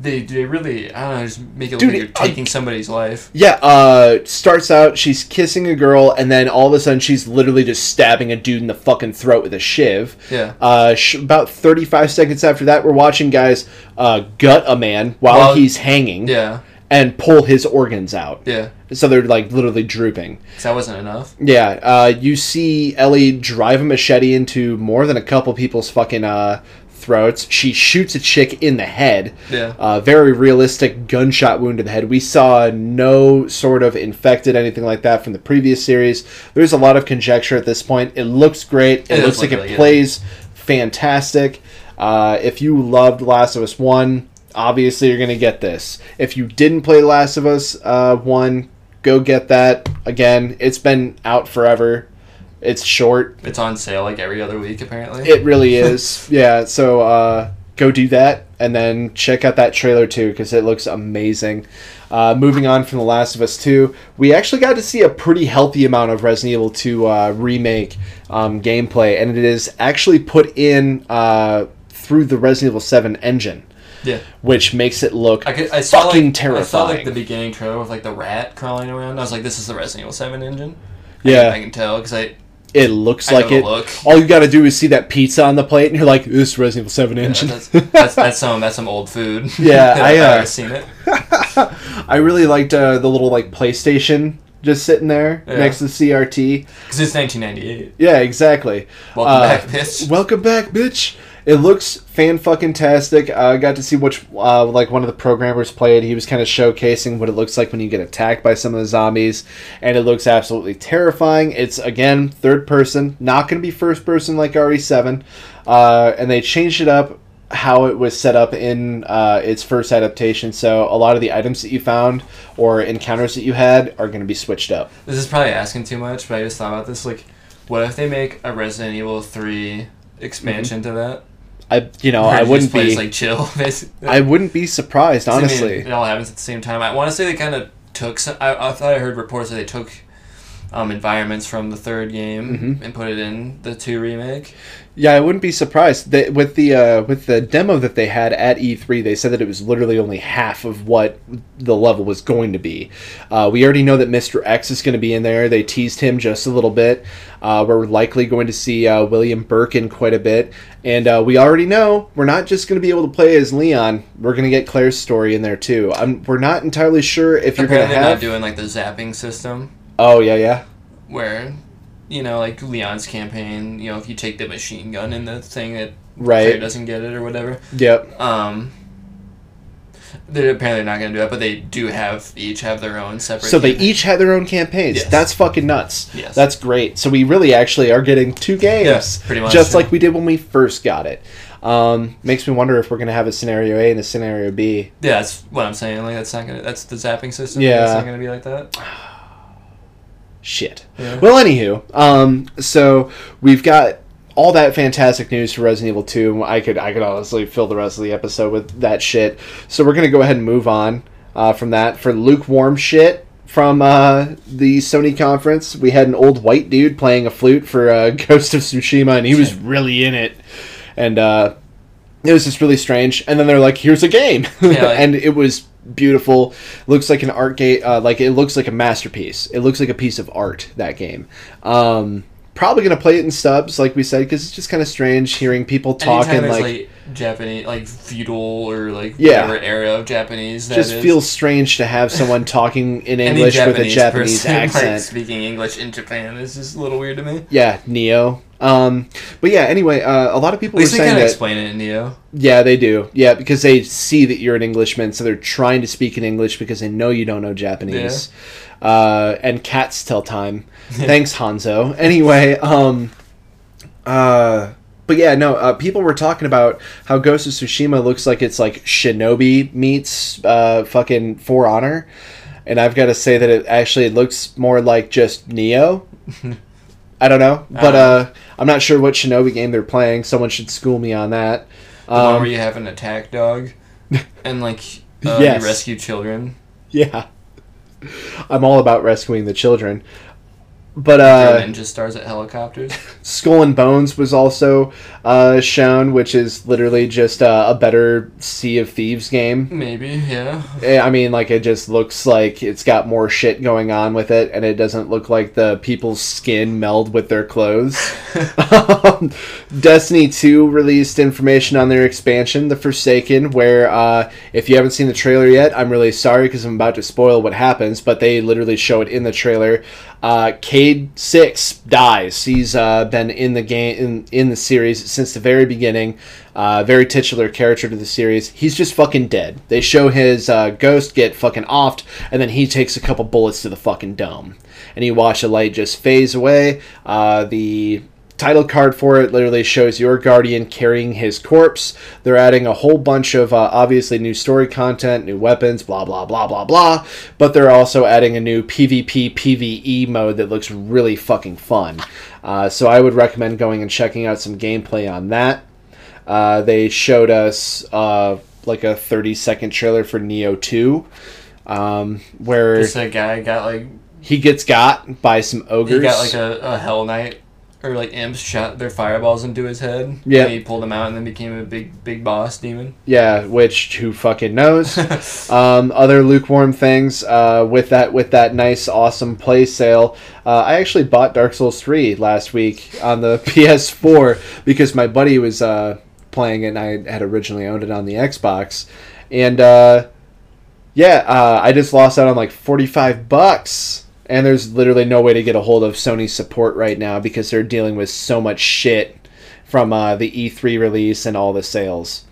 they they really I don't know just make it look Dude, like you're I- taking somebody's life. Yeah, uh, starts out, she's kissing a girl, and then all of a sudden she's literally just stabbing a dude in the fucking throat with a shiv. Yeah. Uh, sh- about 35 seconds after that, we're watching guys uh, gut a man while While- he's hanging Yeah. and pull his organs out. Yeah. So they're like literally drooping. that wasn't enough. Yeah, uh, you see Ellie drive a machete into more than a couple people's fucking uh, throats. She shoots a chick in the head. Yeah. Uh, very realistic gunshot wound to the head. We saw no sort of infected anything like that from the previous series. There's a lot of conjecture at this point. It looks great. It, It looks look like really it good. plays fantastic. Uh, if you loved Last of Us One, obviously you're gonna get this. If you didn't play Last of Us uh, One, go get that. Again, it's been out forever. It's short. It's on sale like every other week apparently. It really is. yeah, so uh, go do that and then check out that trailer too because it looks amazing. Uh, moving on from The Last of Us 2, we actually got to see a pretty healthy amount of Resident Evil 2 uh, remake um, gameplay, and it is actually put in uh, through the Resident Evil 7 engine, yeah. which makes it look I, could, I saw fucking like, I saw like the beginning trailer with like the rat crawling around. I was like, this is the Resident Evil Seven engine. I Yeah. I can tell because I it looks like it. look. All you got to do is see that pizza on the plate, and you're like, "This is Resident Evil 7 yeah, engine." that's, that's that's some that's some old food. Yeah, I've I, uh, seen it. I really liked uh, the little like PlayStation just sitting there Yeah. next to the CRT. Because it's 1998. Yeah, exactly. Welcome Uh, back, bitch. Welcome back, bitch. It looks fan fucking tastic. I uh, got to see which uh, like one of the programmers played. He was kind of showcasing what it looks like when you get attacked by some of the zombies, and it looks absolutely terrifying. It's again third person, not going to be first person like RE7, uh, and they changed it up how it was set up in uh, its first adaptation. So a lot of the items that you found or encounters that you had are going to be switched up. This is probably asking too much, but I just thought about this. Like, what if they make a Resident Evil 3 expansion to that? I you know Mm-hmm. I wouldn't be like chill. Basically. I wouldn't be surprised I mean, honestly. it all happens at the same time. I want to say they kind of took. Some, I, I thought I heard reports that they took um, environments from the third game Mhm. and put it in the two remake. Yeah, I wouldn't be surprised. They, with the uh, with the demo that they had at E3, they said that it was literally only half of what the level was going to be. Uh, we already know that Mr. X is going to be in there. They teased him just a little bit. Uh, we're likely going to see uh, William Birkin quite a bit, and uh, we already know we're not just going to be able to play as Leon. We're going to get Claire's story in there too. I'm, we're not entirely sure if you're going to Apparently, not have. doing like the zapping system oh yeah, yeah. where, you know, like Leon's campaign. You know, if you take the machine gun and the thing that Right. Claire doesn't get it or whatever. Yep. Um, they're apparently not going to do that, but they do have each have their own separate. So they campaign. each have their own campaigns. Yes. That's fucking nuts. Yes. That's great. So we really actually are getting two games. Yeah, pretty much, Just yeah. like we did when we first got it. Um, makes me wonder if we're gonna have a scenario A and a scenario B. Yeah, that's what I'm saying. Like that's not gonna. That's the zapping system. Yeah. it's not gonna be like that. Shit. Yeah. Well, anywho, um, so we've got all that fantastic news for Resident Evil 2. I could I could honestly fill the rest of the episode with that shit. So we're gonna go ahead and move on uh, from that for lukewarm shit. From uh, the Sony conference, we had an old white dude playing a flute for uh, Ghost of Tsushima, and he was really in it. And uh, it was just really strange. And then they're like, "Here's a game," Yeah, like- and it was beautiful. Looks like an art game. Uh, like it looks like a masterpiece. It looks like a piece of art. That game. Um, probably gonna play it in subs, like we said, because it's just kind of strange hearing people talking Anytime like. like Japanese, like feudal or like Yeah. whatever era of Japanese. That just is. feels strange to have someone talking in English with a Japanese person, like, accent. speaking English in Japan is just a little weird to me. Yeah, Nioh. Um, but yeah, anyway, uh, a lot of people were least they saying that. explain it in Nioh. Yeah, they do. Yeah, because they see that you're an Englishman, so they're trying to speak in English because they know you don't know Japanese. Uh, and cats tell time. Thanks, Hanzo. Anyway, um, uh, but yeah, no. Uh, people were talking about how Ghost of Tsushima looks like it's like Shinobi meets uh, fucking For Honor, and I've got to say that it actually looks more like just Nioh. I don't know, but Uh. uh, I'm not sure what Shinobi game they're playing. Someone should school me on that. The one Um, where you have an attack dog, and like uh, Yes. you rescue children. Yeah. I'm all about rescuing the children. But uh, ninja stars at helicopters. Skull and Bones was also uh, shown, which is literally just uh, a better Sea of Thieves game. Maybe, yeah. Eh, I mean, like, it just looks like it's got more shit going on with it, and it doesn't look like the people's skin meld with their clothes. um, Destiny 2 released information on their expansion, The Forsaken, where uh, if you haven't seen the trailer yet, I'm really sorry because I'm about to spoil what happens, but they literally show it in the trailer. Uh, Cayde Six dies. He's uh, been in the game in, in the series since the very beginning. Uh, very titular character to the series. He's just fucking dead. They show his uh, ghost get fucking offed, and then he takes a couple bullets to the fucking dome, and you watch the light just phase away. Uh, the title card for it literally shows your guardian carrying his corpse. They're adding a whole bunch of uh, obviously new story content, new weapons, blah blah blah blah blah. But they're also adding a new PvP PvE mode that looks really fucking fun. Uh, so I would recommend going and checking out some gameplay on that. Uh, they showed us uh, like a 30 second trailer for Nioh 2, um, where Just a guy got like he gets got by some ogres. he got like a, a hell knight or like imps shot their fireballs into his head. Yeah. He pulled them out and then became a big big boss demon. Yeah, which who fucking knows? um, other lukewarm things uh, with that with that nice awesome play sale. Uh, I actually bought Dark Souls three last week on the PS4 because my buddy was uh, playing it and I had originally owned it on the Xbox, and uh, yeah, uh, I just lost out on like forty five bucks. And there's literally no way to get a hold of Sony support right now because they're dealing with so much shit from uh, the E3 release and all the sales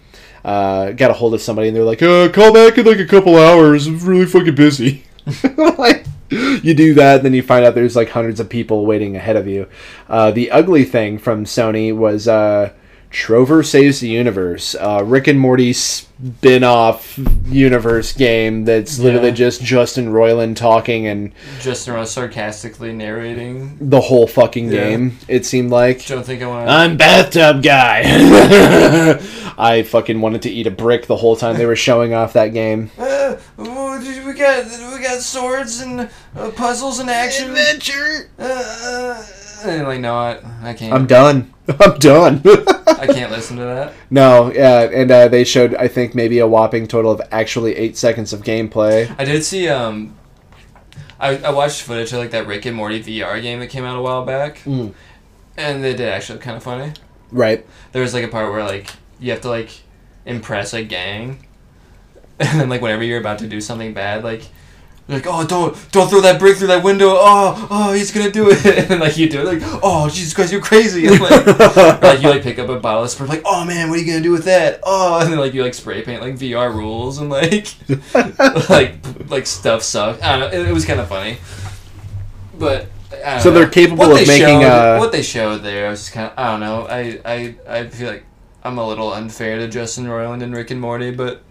uh, got a hold of somebody and they're like, uh, call back in like a couple hours. I'm really fucking busy. like, you do that, then you find out there's like hundreds of people waiting ahead of you. Uh, the ugly thing from Sony was uh, Trover Saves the Universe, uh, Rick and Morty spin off universe game that's literally Yeah. just Justin Roiland talking and Just around sarcastically narrating. the whole fucking Yeah. game, it seemed like. Don't think I want I'm bathtub guy. I fucking wanted to eat a brick the whole time they were showing off that game. Uh, we got we got swords and uh, puzzles and action. Adventure! Uh, uh, and like no, I, I can't. I'm done. I'm done. I can't listen to that. no, yeah, and uh, they showed, I think, maybe a whopping total of actually eight seconds of gameplay. I did see um, I, I watched footage of like that Rick and Morty VR game that came out a while back, Mm. and they did actually look kind of funny. Right. There was like a part where like you have to like impress a gang, and then like whenever you're about to do something bad, like. Like oh don't don't throw that brick through that window oh oh he's gonna do it and like you do it like oh Jesus Christ you're crazy and, like, like you like pick up a bottle of spray like oh man what are you gonna do with that oh and then like you like spray paint like VR rules and like like like stuff sucked. I don't know. It, it was kind of funny, but So know. they're capable What of they making, showed, uh, what they showed there. I was just kind of I don't know. I I I feel like I'm a little unfair to Justin Roiland and Rick and Morty, but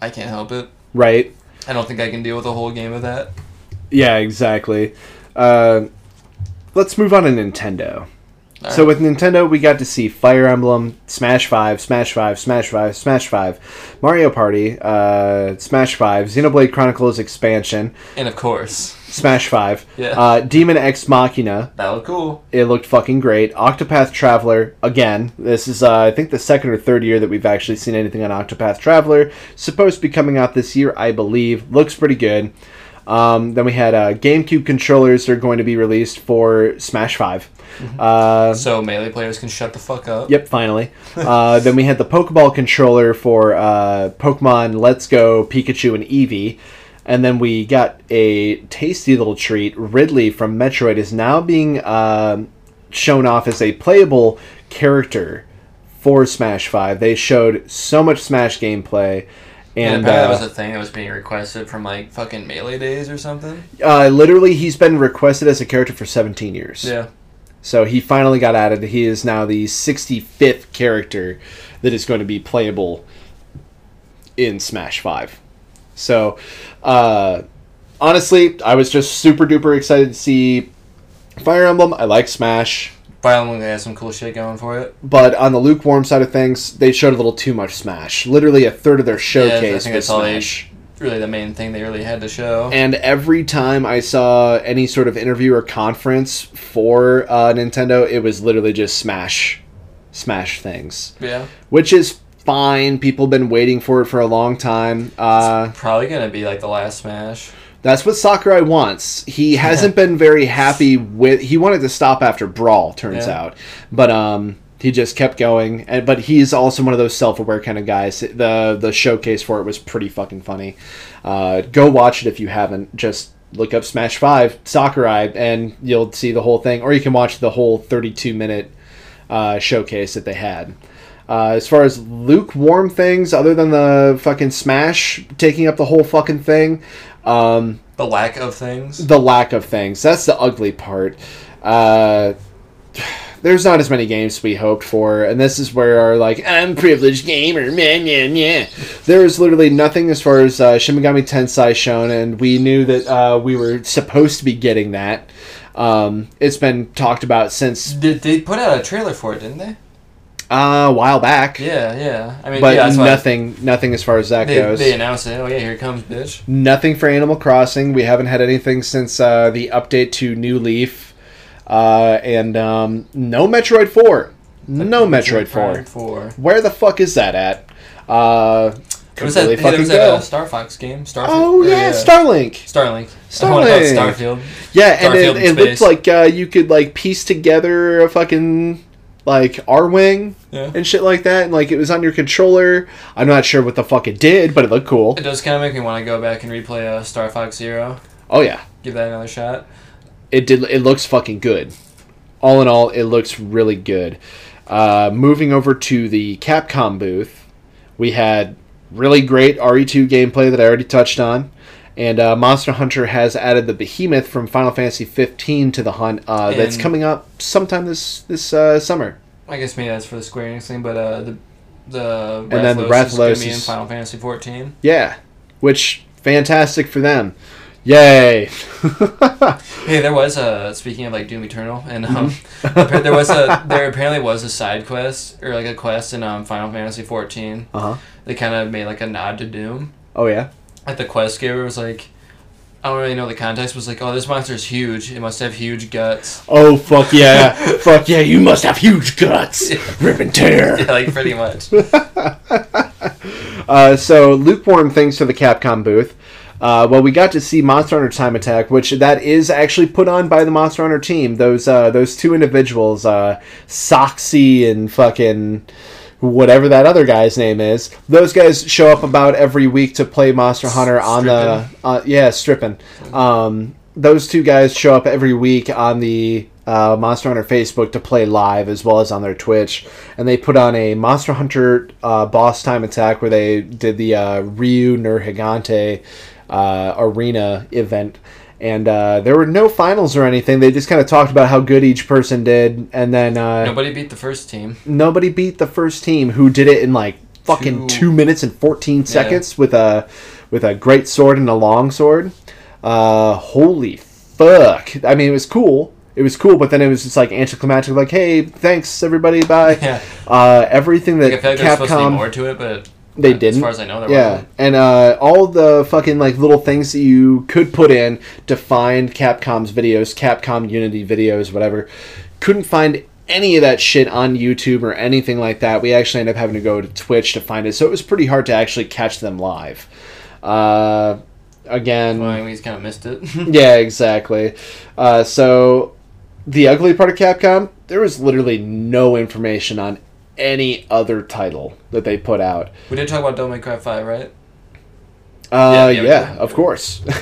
I can't help it. Right. I don't think I can deal with a whole game of that. Yeah, exactly. Uh, let's move on to Nintendo. All So right. with Nintendo, we got to see Fire Emblem, Smash Five, Smash Five, Smash Five, Smash Five, Mario Party, uh, Smash Five, Xenoblade Chronicles expansion, and of course, Smash Five, Yeah. uh, Daemon X Machina. that looked cool. It looked fucking great. Octopath Traveler again. This is uh, I think the second or third year that we've actually seen anything on Octopath Traveler. Supposed to be coming out this year, I believe. Looks pretty good. Um, then we had uh, GameCube controllers that are going to be released for Smash 5 Uh, So melee players can shut the fuck up. Yep, finally. Uh, then we had the Pokeball controller for uh, Pokemon Let's Go, Pikachu, and Eevee. And then we got a tasty little treat. Ridley from Metroid is now being um shown off as a playable character for Smash 5. They showed so much Smash gameplay. And, uh, that was a thing that was being requested from like fucking melee days or something. uh, literally, he's been requested as a character for 17 years. Yeah. So he finally got added. He is now the 65th character that is going to be playable in Smash 5. So, uh, honestly, I was just super duper excited to see Fire Emblem. I like Smash. Fire Emblem has some cool shit going for it. But on the lukewarm side of things, they showed a little too much Smash. Literally a third of their Yeah, I showcase think was they- Smash. Really, the main thing they really had to show. And every time I saw any sort of interview or conference for uh, Nintendo, it was literally just Smash, Smash things, yeah. which is fine. People have been waiting for it for a long time. Uh, Probably gonna be like the last Smash. that's what Sakurai wants. He hasn't been very happy with. He wanted to stop after Brawl, turns Yeah. out, but um, he just kept going. And but he's also one of those self-aware kind of guys. The the showcase for it was pretty fucking funny. Uh, go watch it if you haven't. Just look up Smash Five Sakurai, and you'll see the whole thing. Or you can watch the whole 32 minute uh, showcase that they had. Uh, as far as lukewarm things, other than the fucking Smash taking up the whole fucking thing, um, The lack of things. the lack of things. That's the ugly part. Uh, there's not as many games we hoped for, and this is where our like I'm privileged gamer, man, man, yeah. There was literally nothing as far as uh, Shin Megami Tensei shown, and we knew that uh, we were supposed to be getting that. Um, it's been talked about since Did they put out a trailer for it, didn't they? Uh, a while back, Yeah, yeah. I mean, but yeah, that's why nothing, nothing as far as that They, goes. they announced it. Oh yeah, here it comes, bitch. Nothing for Animal Crossing. We haven't had anything since uh, the update to New Leaf, uh, and um, no Metroid Four. No Metroid Four. Four. Where the fuck is that at? Uh, was that, fucking was go. that uh, Star Fox game. Starfield. oh or, yeah, Starlink. Starlink. I wanna call it Starlink. Starfield. Yeah, and it, it looked like uh, you could like piece together a fucking like Arwing Yeah. and shit like that, and like it was on your controller. I'm not sure what the fuck it did, but it looked cool. It does kind of make me want to go back and replay uh, Star Fox Zero. Oh yeah, Give that another shot. it did. It looks fucking good. All in all, it looks really good. Uh, moving over to the Capcom booth, we had really great RE2 gameplay that I already touched on. And uh, Monster Hunter has added the Behemoth from Final Fantasy 15 to the hunt. Uh, that's coming up sometime this this uh, summer. I guess maybe that's for the Square Enix thing, but uh, the the And then the Rathalos is be in Final Fantasy 14. Yeah, which fantastic for them. Yay! Hey, there was a speaking of like Doom Eternal, and um, Mm-hmm. there was a there apparently was a side quest or like a quest in um Final Fantasy 14. Uh huh. They kind of made like a nod to Doom. Oh yeah. Like the quest giver was like, I don't really know the context. Was like, oh, this monster is huge. It must have huge guts. Oh fuck yeah! fuck yeah! You must have huge guts. Rip and tear. Yeah, like pretty much. Uh, so lukewarm things to the Capcom booth. Uh, well, we got to see Monster Hunter Time Attack, which that is actually put on by the Monster Hunter team. Those uh, those two individuals, uh, Soxy and fucking whatever that other guy's name is. Those guys show up about every week to play Monster Hunter on the uh, yeah stripping. Um, those two guys show up every week on the uh, Monster Hunter Facebook to play live as well as on their Twitch, and they put on a Monster Hunter uh, boss time attack where they did the uh, Ryu Nergigante uh, arena event. And uh, there were no finals or anything. They just kind of talked about how good each person did, and then uh, Nobody beat the first team. nobody beat the first team who did it in like fucking Two- two, minutes and fourteen seconds with a with a great sword and a long sword. Uh, holy fuck! I mean, it was cool. It was cool, but then it was just like anticlimactic. Like, hey, thanks everybody, bye. Yeah. Uh, everything that Like, I feel like there's supposed to be Capcom more to it, but they didn't. As far as I know, there Yeah, wasn't. and uh, all the fucking like little things that you could put in to find Capcom's videos, Capcom Unity videos, whatever, couldn't find any of that shit on YouTube or anything like that. We actually ended up having to go to Twitch to find it, so it was pretty hard to actually catch them live. Uh, again, Well, we just kind of missed it. yeah, exactly. Uh, so the ugly part of Capcom, there was literally no information on any other title that they put out. we did talk about Devil May Cry 5, right? Uh, Yeah, yeah, yeah, of course.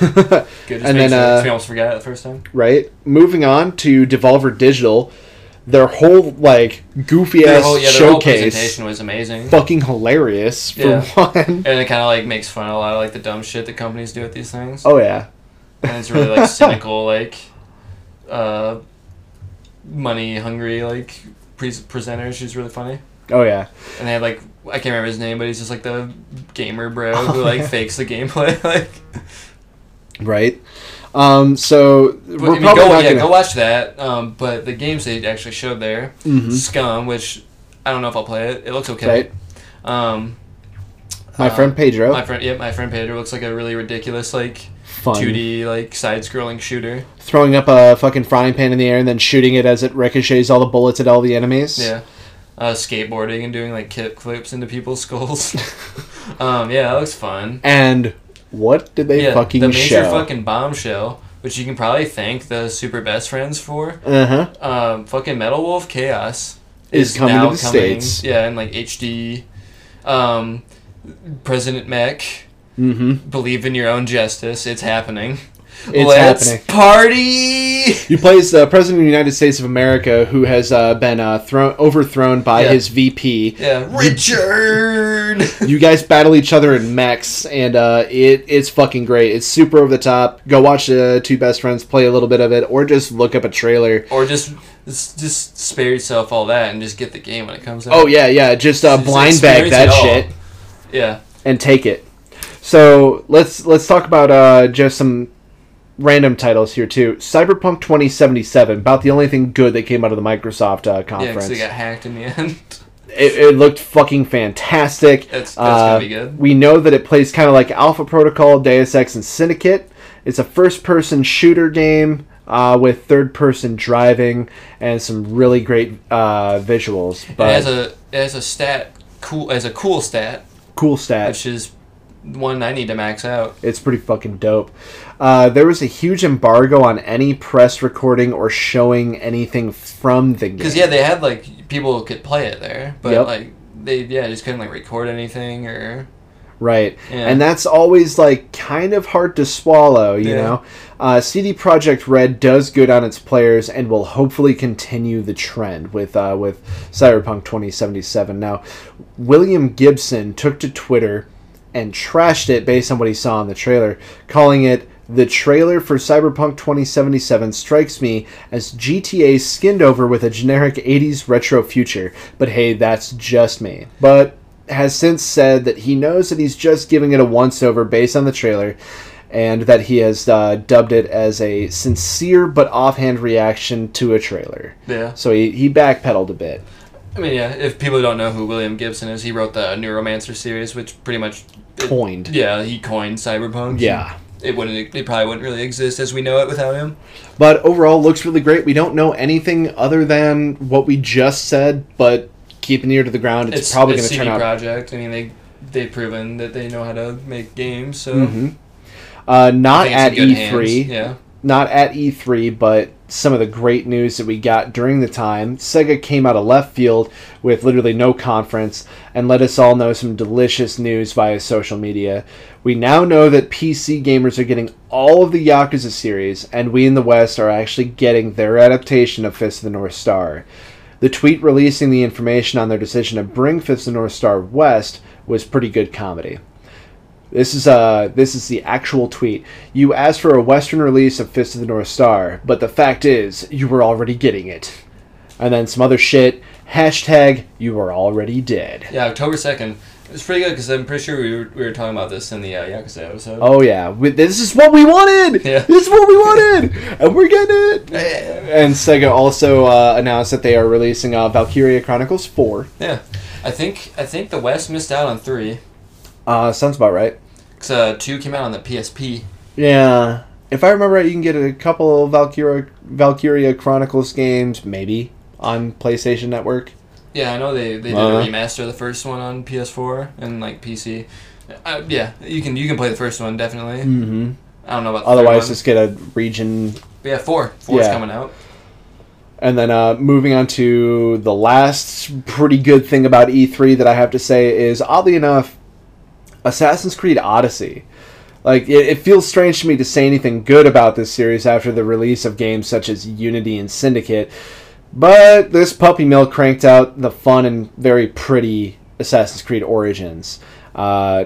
Good. And then, 'cause we uh, almost forgot it the first time. right, moving on to Devolver Digital, their whole like goofy ass yeah, showcase, presentation was amazing. fucking hilarious for Yeah. one. And it kind of like makes fun of a lot of like the dumb shit that companies do with these things. Oh yeah, And it's really like cynical, like uh, money hungry, like pre- presenter. She's really funny. Oh yeah. And they have like I can't remember his name, but he's just like the gamer bro who like fakes the gameplay. like, Right. Um, so but, we're I mean, probably go not yeah, gonna. go watch that. Um, but the games they actually showed there, Mhm. Scum, which I don't know if I'll play it. It looks okay. Right. Um, My uh, friend Pedro. My friend, yeah, my friend Pedro looks like a really ridiculous like Fun. 2D like side-scrolling shooter. Throwing up a fucking frying pan in the air and then shooting it as it ricochets all the bullets at all the enemies. Yeah. Uh, skateboarding and doing like kick flips into people's skulls. um, yeah, that looks fun. And what did they yeah, fucking the major show? fucking bombshell, which you can probably thank the super best friends for. uh huh. Um, fucking Metal Wolf Chaos Is coming to the States. Yeah, in like HD. Um, President Mech, Mm-hmm. believe in your own justice. It's happening. It's Let's happening. party. He plays the president of the United States of America, who has uh, been uh, thrown overthrown by Yeah. his VP. Yeah, Richard. You guys battle each other in mechs, and uh, it it's fucking great. It's super over the top. Go watch the two best friends play a little bit of it, or just look up a trailer. or just just just spare yourself all that and just get the game when it comes out. Oh yeah, yeah. Just uh, Just blind bag experience that it all. shit yeah. and take it. So let's let's talk about uh, just some random titles here too. Cyberpunk 2077, about the only thing good that came out of the Microsoft uh, Yeah, conference. because they got hacked in the end. it, it looked fucking fantastic. That's- that's Uh, gonna be good. We know that it plays kind of like Alpha Protocol, Deus Ex, and Syndicate. It's a first-person shooter game uh, with third-person driving and some really great uh, visuals. But it has a has a stat cool as a cool stat, cool stat, which is one I need to max out. It's pretty fucking dope. Uh, there was a huge embargo on any press recording or showing anything from the game. Because yeah, they had like people could play it there, but Yep. like they yeah just couldn't like record anything or Right. Yeah. And that's always like kind of hard to swallow, you Yeah. know? Uh, CD Projekt Red does good on its players and will hopefully continue the trend with uh, with Cyberpunk 2077. Now, William Gibson took to Twitter and trashed it based on what he saw in the trailer, calling it the trailer for Cyberpunk 2077 strikes me as GTA skinned over with a generic 80s retro future. But hey, that's just me. But has since said that he knows that he's just giving it a once over based on the trailer and that he has uh, dubbed it as a sincere but offhand reaction to a trailer. yeah. So he, he backpedaled a bit. I mean yeah, if people don't know who William Gibson is, he wrote the Neuromancer series, which pretty much it- Coined. Yeah, he coined cyberpunk. Yeah. It wouldn't. It probably wouldn't really exist as we know it without him. But overall, looks really great. We don't know anything other than what we just said, but keep an ear to the ground. It's, probably going to turn out. Project. I mean, they they've proven that they know how to make games. So Mhm. Uh, not at E3. hands. Yeah. not at E3, but some of the great news that we got during the time. Sega came out of left field with literally no conference and let us all know some delicious news via social media. We now know that PC gamers are getting all of the Yakuza series, and we in the West are actually getting their adaptation of Fist of the North Star. The tweet releasing the information on their decision to bring Fist of the North Star west was pretty good comedy. This is uh this is the actual tweet. You asked for a Western release of Fist of the North Star, but the fact is you were already getting it. And then some other shit. Hashtag you were already dead. Yeah. October second. It was pretty good because I'm pretty sure we were, we were talking about this in the uh, Yakuza episode. Oh yeah, we, this is what we wanted. Yeah. This is what we wanted, and we're getting it. And Sega also uh, announced that they are releasing uh, Valkyria Chronicles Four. Yeah. I think I think the West missed out on three. Uh, sounds about right. Cause uh, two came out on the PSP. Yeah, if I remember right, you can get a couple of Valkyria Valkyria Chronicles games, maybe on PlayStation Network. Yeah, I know they, they did Uh-huh. a remaster of the first one on PS4 and like PC. Uh, yeah, you can you can play the first one definitely. Mm-hmm. I don't know about the Otherwise, just get a region. But yeah, four. Four's Yeah. coming out. And then uh, moving on to the last pretty good thing about E3 that I have to say is, oddly enough, Assassin's Creed Odyssey. Like, it, it feels strange to me to say anything good about this series after the release of games such as Unity and Syndicate. But this puppy mill cranked out the fun and very pretty Assassin's Creed Origins. Uh,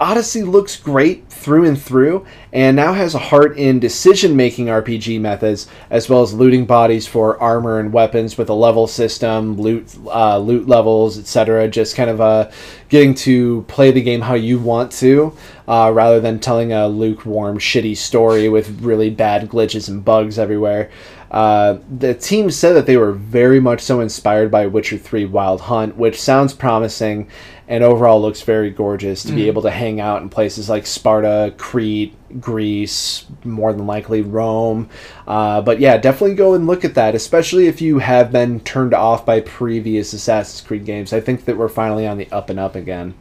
Odyssey looks great through and through, and now has a heart in decision making RPG methods, as well as looting bodies for armor and weapons with a level system, loot uh, loot levels, etc. Just kind of uh, getting to play the game how you want to, uh, rather than telling a lukewarm, shitty story with really bad glitches and bugs everywhere. Uh, the team said that they were very much so inspired by Witcher 3 Wild Hunt, which sounds promising and overall looks very gorgeous to be able to hang out in places like Sparta, Crete, Greece, more than likely Rome. Uh, but yeah, definitely go and look at that, especially if you have been turned off by previous Assassin's Creed games. I think that we're finally on the up and up again.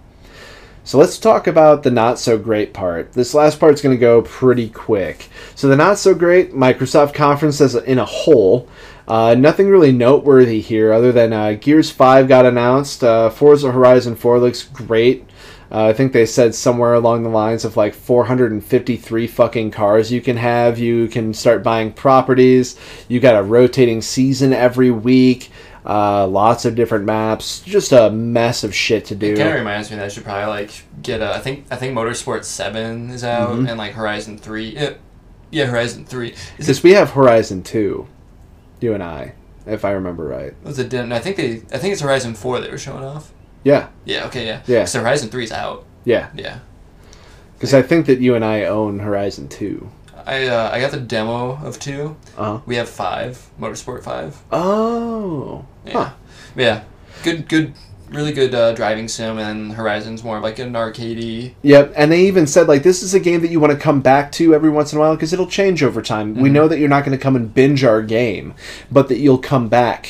So let's talk about the not so great part. This last part's going to go pretty quick. So the not so great Microsoft conference as in a whole, uh, nothing really noteworthy here other than uh, Gears 5 got announced. Uh, Forza Horizon 4 looks great. Uh, I think they said somewhere along the lines of like 453 fucking cars you can have. You can start buying properties. You got a rotating season every week. Uh, lots of different maps. Just a mess of shit to do. It kind of reminds me that I should probably like get a. I think I think Motorsport Seven is out Mhm. and like Horizon Three. Yeah, yeah Horizon Three. Because we have Horizon 2, you and I, if I remember right. Was it? I think they. I think it's Horizon Four they were showing off. Yeah, Yeah. Okay. Yeah. Yeah. So Horizon Three is out. yeah. Yeah. Because I think that you and I own Horizon 2. I uh, I got the demo of two. Uh-huh. We have five. Motorsport Five. Oh. Yeah. Huh. Yeah. Good. Good. Really good uh, driving sim, and Horizon's more of like an arcadey. Yep, and they even said like this is a game that you want to come back to every once in a while because it'll change over time. We Mhm. know that you're not going to come and binge our game, but that you'll come back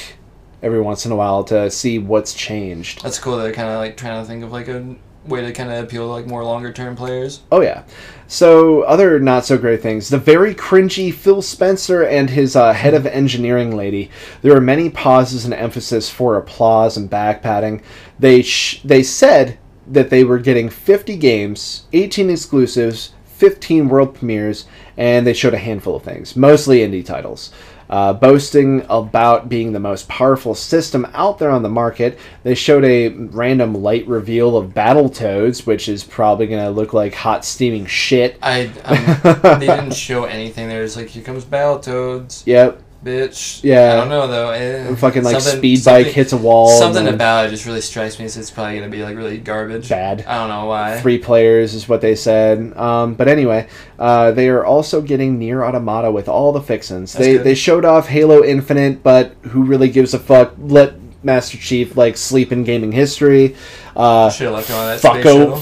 every once in a while to see what's changed. That's cool. They're kind of like trying to think of like a way to kind of appeal to like more longer term players. Oh yeah. So other not so great things. The very cringy Phil Spencer and his uh, head of engineering lady. There were many pauses and emphasis for applause and back patting. They sh- they said that they were getting 50 games, 18 exclusives, 15 world premieres, and they showed a handful of things, mostly indie titles. Uh, boasting about being the most powerful system out there on the market, they showed a random light reveal of Battletoads, which is probably going to look like hot steaming shit. I um, they didn't show anything. They're like, here comes Battletoads, Yep, bitch. Yeah. I don't know though. Eh, fucking like something- speed bike something- hits a wall. and Something then about it just really strikes me as it's probably gonna be like really garbage. bad. I don't know why. Three players is what they said. Um, but anyway, uh, they are also getting NieR Automata with all the fixins. That's They good. they showed off Halo Infinite, but who really gives a fuck? Let Master Chief like sleep in gaming history. Uh, Should have left on that space fucko shuttle.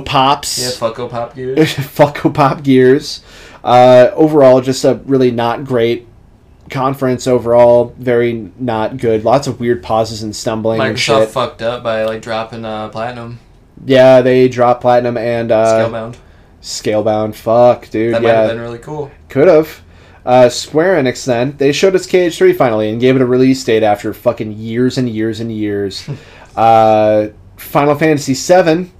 fucko pops. Yeah, fucko pop gears. Funko Pop Gears. Uh, overall, just a really not great conference. Overall, very not good. Lots of weird pauses and stumbling and Microsoft shit. fucked up by like dropping uh, platinum yeah, they dropped platinum and uh, scalebound. Scalebound. Fuck, dude. That might have yeah, been really cool. could have. Uh, Square Enix then they showed us KH3 finally and gave it a release date after fucking years and years and years. uh, Final Fantasy VII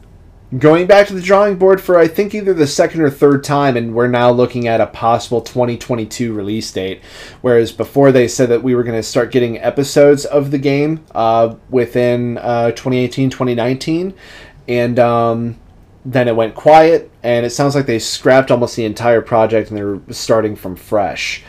going back to the drawing board for I think either the second or third time, and we're now looking at a possible 2022 release date. Whereas before they said that we were going to start getting episodes of the game uh, within uh, 2018, 2019, and um, then it went quiet, and it sounds like they scrapped almost the entire project and they're starting from fresh.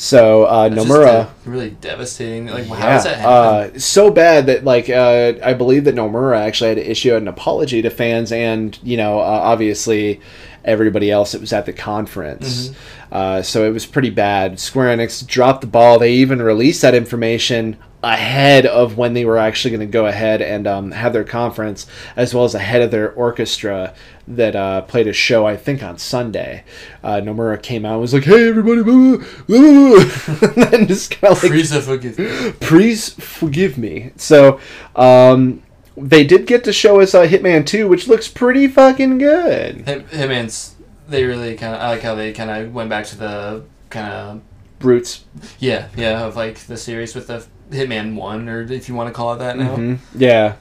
So uh, Nomura. uh, really devastating. Like, how does that happen? uh, so bad that like uh, I believe that Nomura actually had to issue an apology to fans and you know uh, obviously everybody else that was at the conference. Mm-hmm. Uh, so it was pretty bad. Square Enix dropped the ball. They even released that information ahead of when they were actually going to go ahead and um, have their conference, as well as ahead of their orchestra that uh, played a show, I think, on Sunday. Uh, Nomura came out and was like, hey, everybody, blah, blah, blah, blah," and then just kind of like, Frieza forgive. please forgive me. So, um, they did get to show us uh, Hitman 2, which looks pretty fucking good. Him, Hitman's. They really kind of. I like how they kind of went back to the kind of Brutes. yeah yeah of like the series with the Hitman One or if you want to call it that now. hmm Yeah.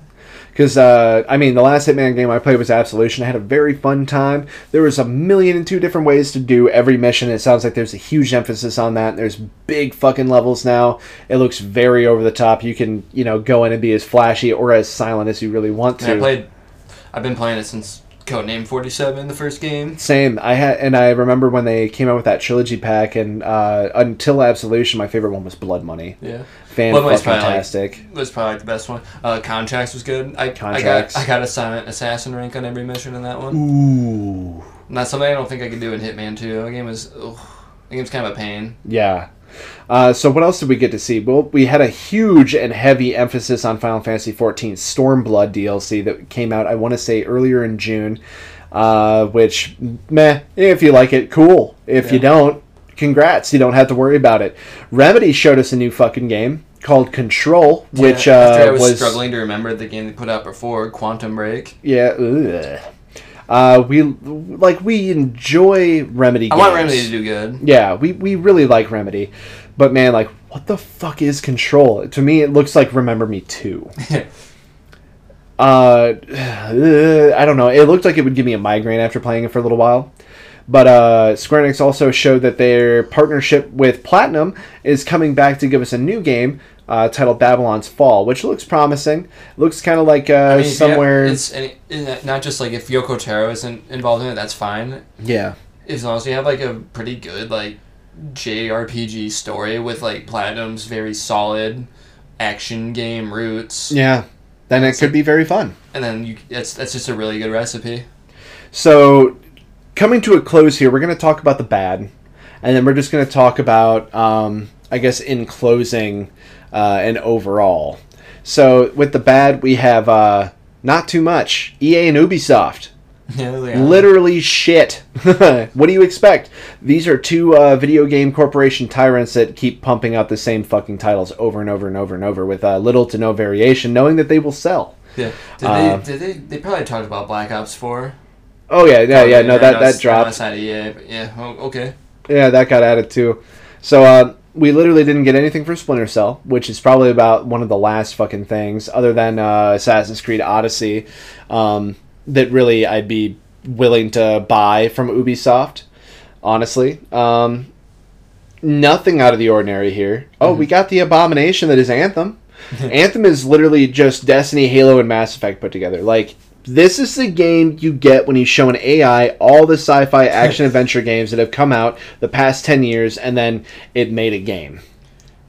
Because, uh, I mean, the last Hitman game I played was Absolution. I had a very fun time. There was a million and two different ways to do every mission. It sounds like there's a huge emphasis on that. There's big fucking levels now. It looks very over the top. You can, you know, go in and be as flashy or as silent as you really want And I to. played. I've been playing it since Codename Forty Seven, the first game. Same. I had, and I remember when they came out with that trilogy pack, and uh, until Absolution, my favorite one was Blood Money. Yeah, Fan Blood Money's fucking probably, like, was probably like the best one. Uh, Contracts was good. I, Contracts. I got I got a silent assassin rank on every mission in that one. Ooh. Not something I don't think I could do in Hitman Two. The game was. Ugh, the game's kind of a pain. Yeah. Uh, so what else did we get to see? Well, we had a huge and heavy emphasis on Final Fantasy XIV Stormblood DLC that came out. I want to say earlier in June. Uh, which, meh, if you like it, cool. If you don't, congrats. You don't have to worry about it. Remedy showed us a new fucking game called Control, which uh, I was, was struggling to remember the game they put out before, Quantum Break. Yeah. Ugh. Uh, we like we enjoy Remedy. I Games. want Remedy to do good. Yeah, we we really like Remedy, but man, like, what the fuck is Control? To me, it looks like Remember Me Two. uh, I don't know. It looked like it would give me a migraine after playing it for a little while. But uh, Square Enix also showed that their partnership with Platinum is coming back to give us a new game uh, titled Babylon's Fall, which looks promising. looks kind of like uh, I mean, if you have- somewhere. it's and it- not just like if Yoko Taro isn't involved in it, that's fine. yeah. As long as you have like a pretty good like JRPG story with like Platinum's very solid action game roots, Yeah. Then it could be very fun. and then you that's that's just a really good recipe. So, coming to a close here, we're going to talk about the bad, and then we're just going to talk about, um, I guess, in closing uh, and overall. So, with the bad, we have uh, not too much. EA and Ubisoft. Literally shit. what do you expect? These are two uh, video game corporation tyrants that keep pumping out the same fucking titles over and over and over and over with uh, little to no variation, knowing that they will sell. Yeah. Did Uh, they? Did they? They probably talked about Black Ops Four. Oh yeah, yeah, yeah. No, that that dropped. the side of EA, but yeah. Oh, okay. Yeah, that got added too. So uh, we literally didn't get anything for Splinter Cell, which is probably about one of the last fucking things, other than uh, Assassin's Creed Odyssey, um, that really I'd be willing to buy from Ubisoft. Honestly, um, nothing out of the ordinary here. Oh, we got the abomination that is Anthem. Anthem is literally just Destiny, Halo, and Mass Effect put together. Like this is the game you get when you show an AI all the sci-fi action adventure games that have come out the past ten years, and then it made a game.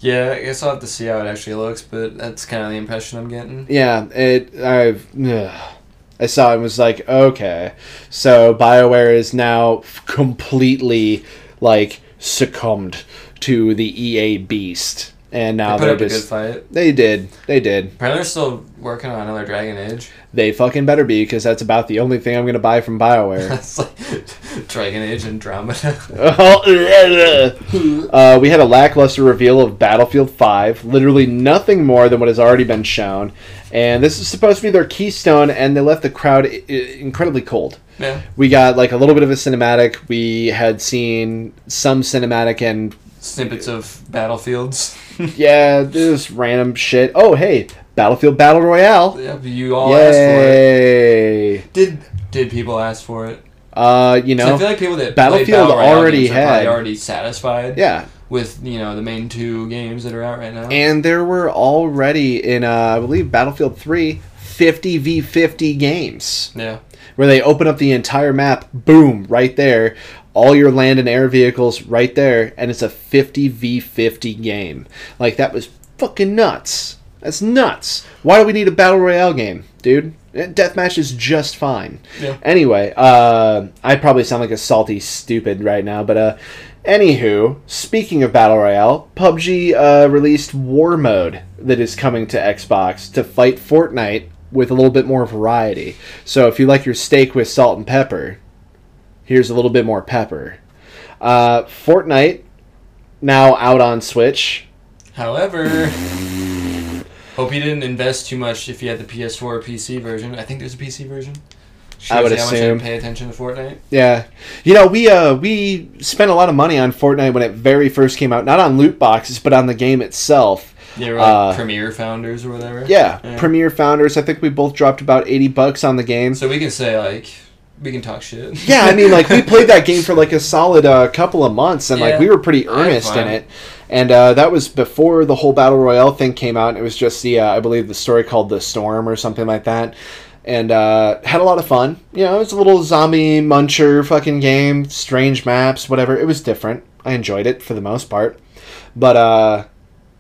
Yeah, I guess I'll have to see how it actually looks, but that's kind of the impression I'm getting. Yeah, it. I've. ugh. I saw it and was like, okay, so Bioware is now completely like succumbed to the EA beast, and now They are up a good just. fight. They did. They did. Apparently, they're still working on another Dragon Age. They fucking better be because that's about the only thing I'm gonna buy from Bioware. That's like Dragon Age Andromeda. uh, we had a lackluster reveal of Battlefield 5, literally nothing more than what has already been shown. And this is supposed to be their keystone, and they left the crowd I- I- incredibly cold. yeah. We got like a little bit of a cinematic. We had seen some cinematic, and Snippets of battlefields. Yeah, this random shit. Oh, hey, Battlefield Battle Royale. yeah, you all asked for it. Yay! Did did people ask for it? Uh, you 'Cause I feel like people that Battlefield Battle Royale already games are probably had- already satisfied. yeah. With you know the main two games that are out right now. And there were already in, uh, I believe, Battlefield 3, 50 v 50 games yeah. where they open up the entire map, boom, right there. All your land and air vehicles right there, and it's a 50 v 50 game. Like, that was fucking nuts. That's nuts. Why do we need a Battle Royale game, dude? Eh, Deathmatch is just fine. Yeah. Anyway, uh, I probably sound like a salty stupid right now, but uh, anywho, speaking of battle royale, PUBG uh, released War Mode that is coming to Xbox to fight Fortnite with a little bit more variety. So if you like your steak with salt and pepper, here's a little bit more pepper. Uh, Fortnite now out on Switch. However, hope you didn't invest too much if you had the PS4 or PC version. I think there's a PC version. I would how much I assume. pay attention to Fortnite. Yeah, you know we uh we spent a lot of money on Fortnite when it very first came out, not on loot boxes, but on the game itself. They were like Uh, Premiere founders or whatever. Yeah, Yeah. Premiere founders. I think we both dropped about eighty bucks on the game. So we can say like we can talk shit. Yeah, I mean, like we played that game for like a solid uh, couple of months, and like we were pretty earnest in it. And uh, that was before the whole battle royale thing came out. And it was just the, uh, I believe, the story called the Storm or something like that. And uh, had a lot of fun. You know, it was a little zombie muncher fucking game, strange maps, whatever. It was different. I enjoyed it for the most part, but uh,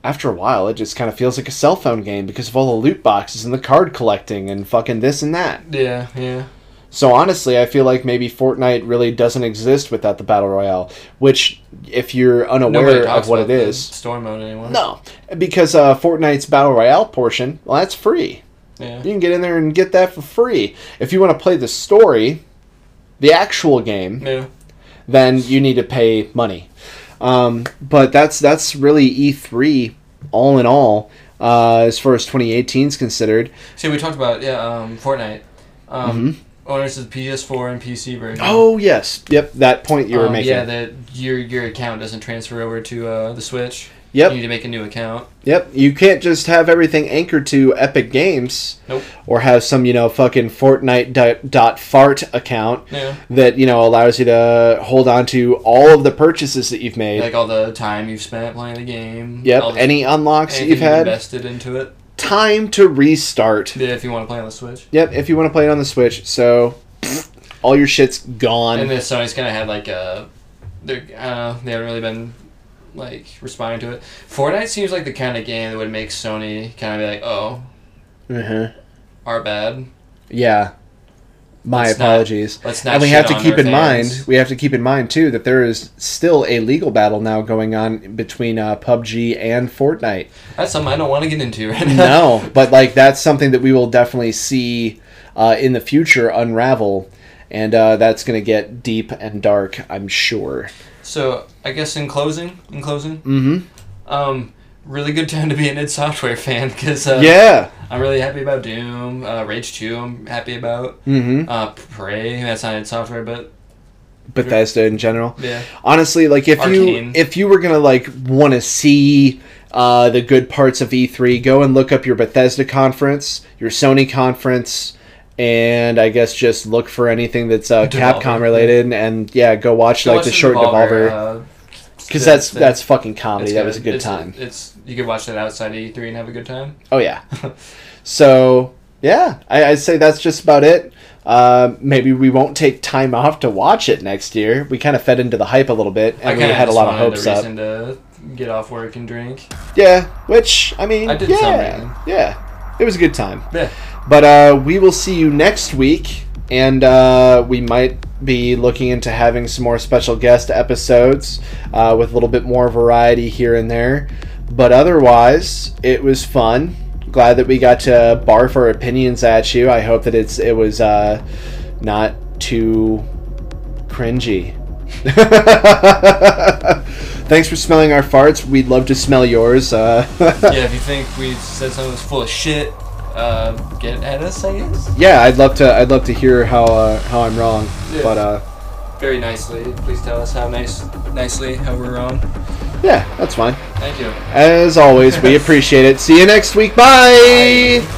after a while, it just kind of feels like a cell phone game because of all the loot boxes and the card collecting and fucking this and that. Yeah, yeah. So honestly, I feel like maybe Fortnite really doesn't exist without the battle royale. Which, if you're unaware of what it is, mode anymore. no, because uh, Fortnite's battle royale portion, well, that's free. Yeah. You can get in there and get that for free. If you want to play the story, the actual game, Yeah. then you need to pay money. Um, but that's that's really E3 all in all, uh, as far as 2018 is considered. See, we talked about yeah, um, Fortnite. Um, Mhm. Owners of the PS4 and PC version. Oh yes, yep, that point you were Um, making. Yeah, that your your account doesn't transfer over to uh, the Switch. Yep. You need to make a new account. Yep, you can't just have everything anchored to Epic Games. Nope. Or have some, you know, fucking Fortnite dot, dot fart account Yeah. that, you know, allows you to hold on to all of the purchases that you've made. Like all the time you've spent playing the game. yep, the- any unlocks that you've had. invested into it. Time to restart. Yeah, if you want to play on the Switch. Yep, if you want to play it on the Switch. So, all your shit's gone. And then Sony's kind of had like a, they're I they haven't really been like responding to it. Fortnite seems like the kind of game that would make Sony kind of be like, oh, uh-huh. our bad. Yeah. My Let's not- apologies. Let's not. and we have to keep in fans. mind we have to keep in mind too that there is still a legal battle now going on between uh, PUBG and Fortnite. That's something I don't want to get into right now. no, but like that's something that we will definitely see uh, in the future unravel, and uh, that's going to get deep and dark, I'm sure. So I guess in closing, in closing, Mm-hmm. um, really good time to be an id Software fan because uh, yeah. I'm really happy about Doom, uh, Rage Two. I'm happy about Mm-hmm. uh, Prey. That's not id Software, but Bethesda in general. yeah, honestly like if Arkane. you if you were gonna like want to see uh, the good parts of e3 go and look up your bethesda conference your sony conference and i guess just look for anything that's uh, capcom related and yeah go watch Go like watch the short devolver uh, because that's thing. that's fucking comedy that was a good It's- time It's you could watch that outside of E3 and have a good time. oh yeah so yeah I, i'd say that's just about it uh, maybe we won't take time off to watch it next year. We kind of fed into the hype a little bit, and we had a lot of hopes a up. reason to get off work and drink. Yeah, which I mean, I did yeah, yeah, it was a good time. Yeah. But uh, we will see you next week, and uh, we might be looking into having some more special guest episodes uh, with a little bit more variety here and there. But otherwise, it was fun. Glad that we got to barf our opinions at you. I hope that it's it was uh, not too cringy. Thanks for smelling our farts. We'd love to smell yours. Uh, yeah, if you think we said something that's full of shit, uh, get at us, I guess. yeah, I'd love to. I'd love to hear how uh, how I'm wrong. Yeah. But uh, Very nicely. Please tell us how nice, nicely, how we're wrong. yeah, that's fine. Thank you. As always, we appreciate it. See you next week. Bye. Bye.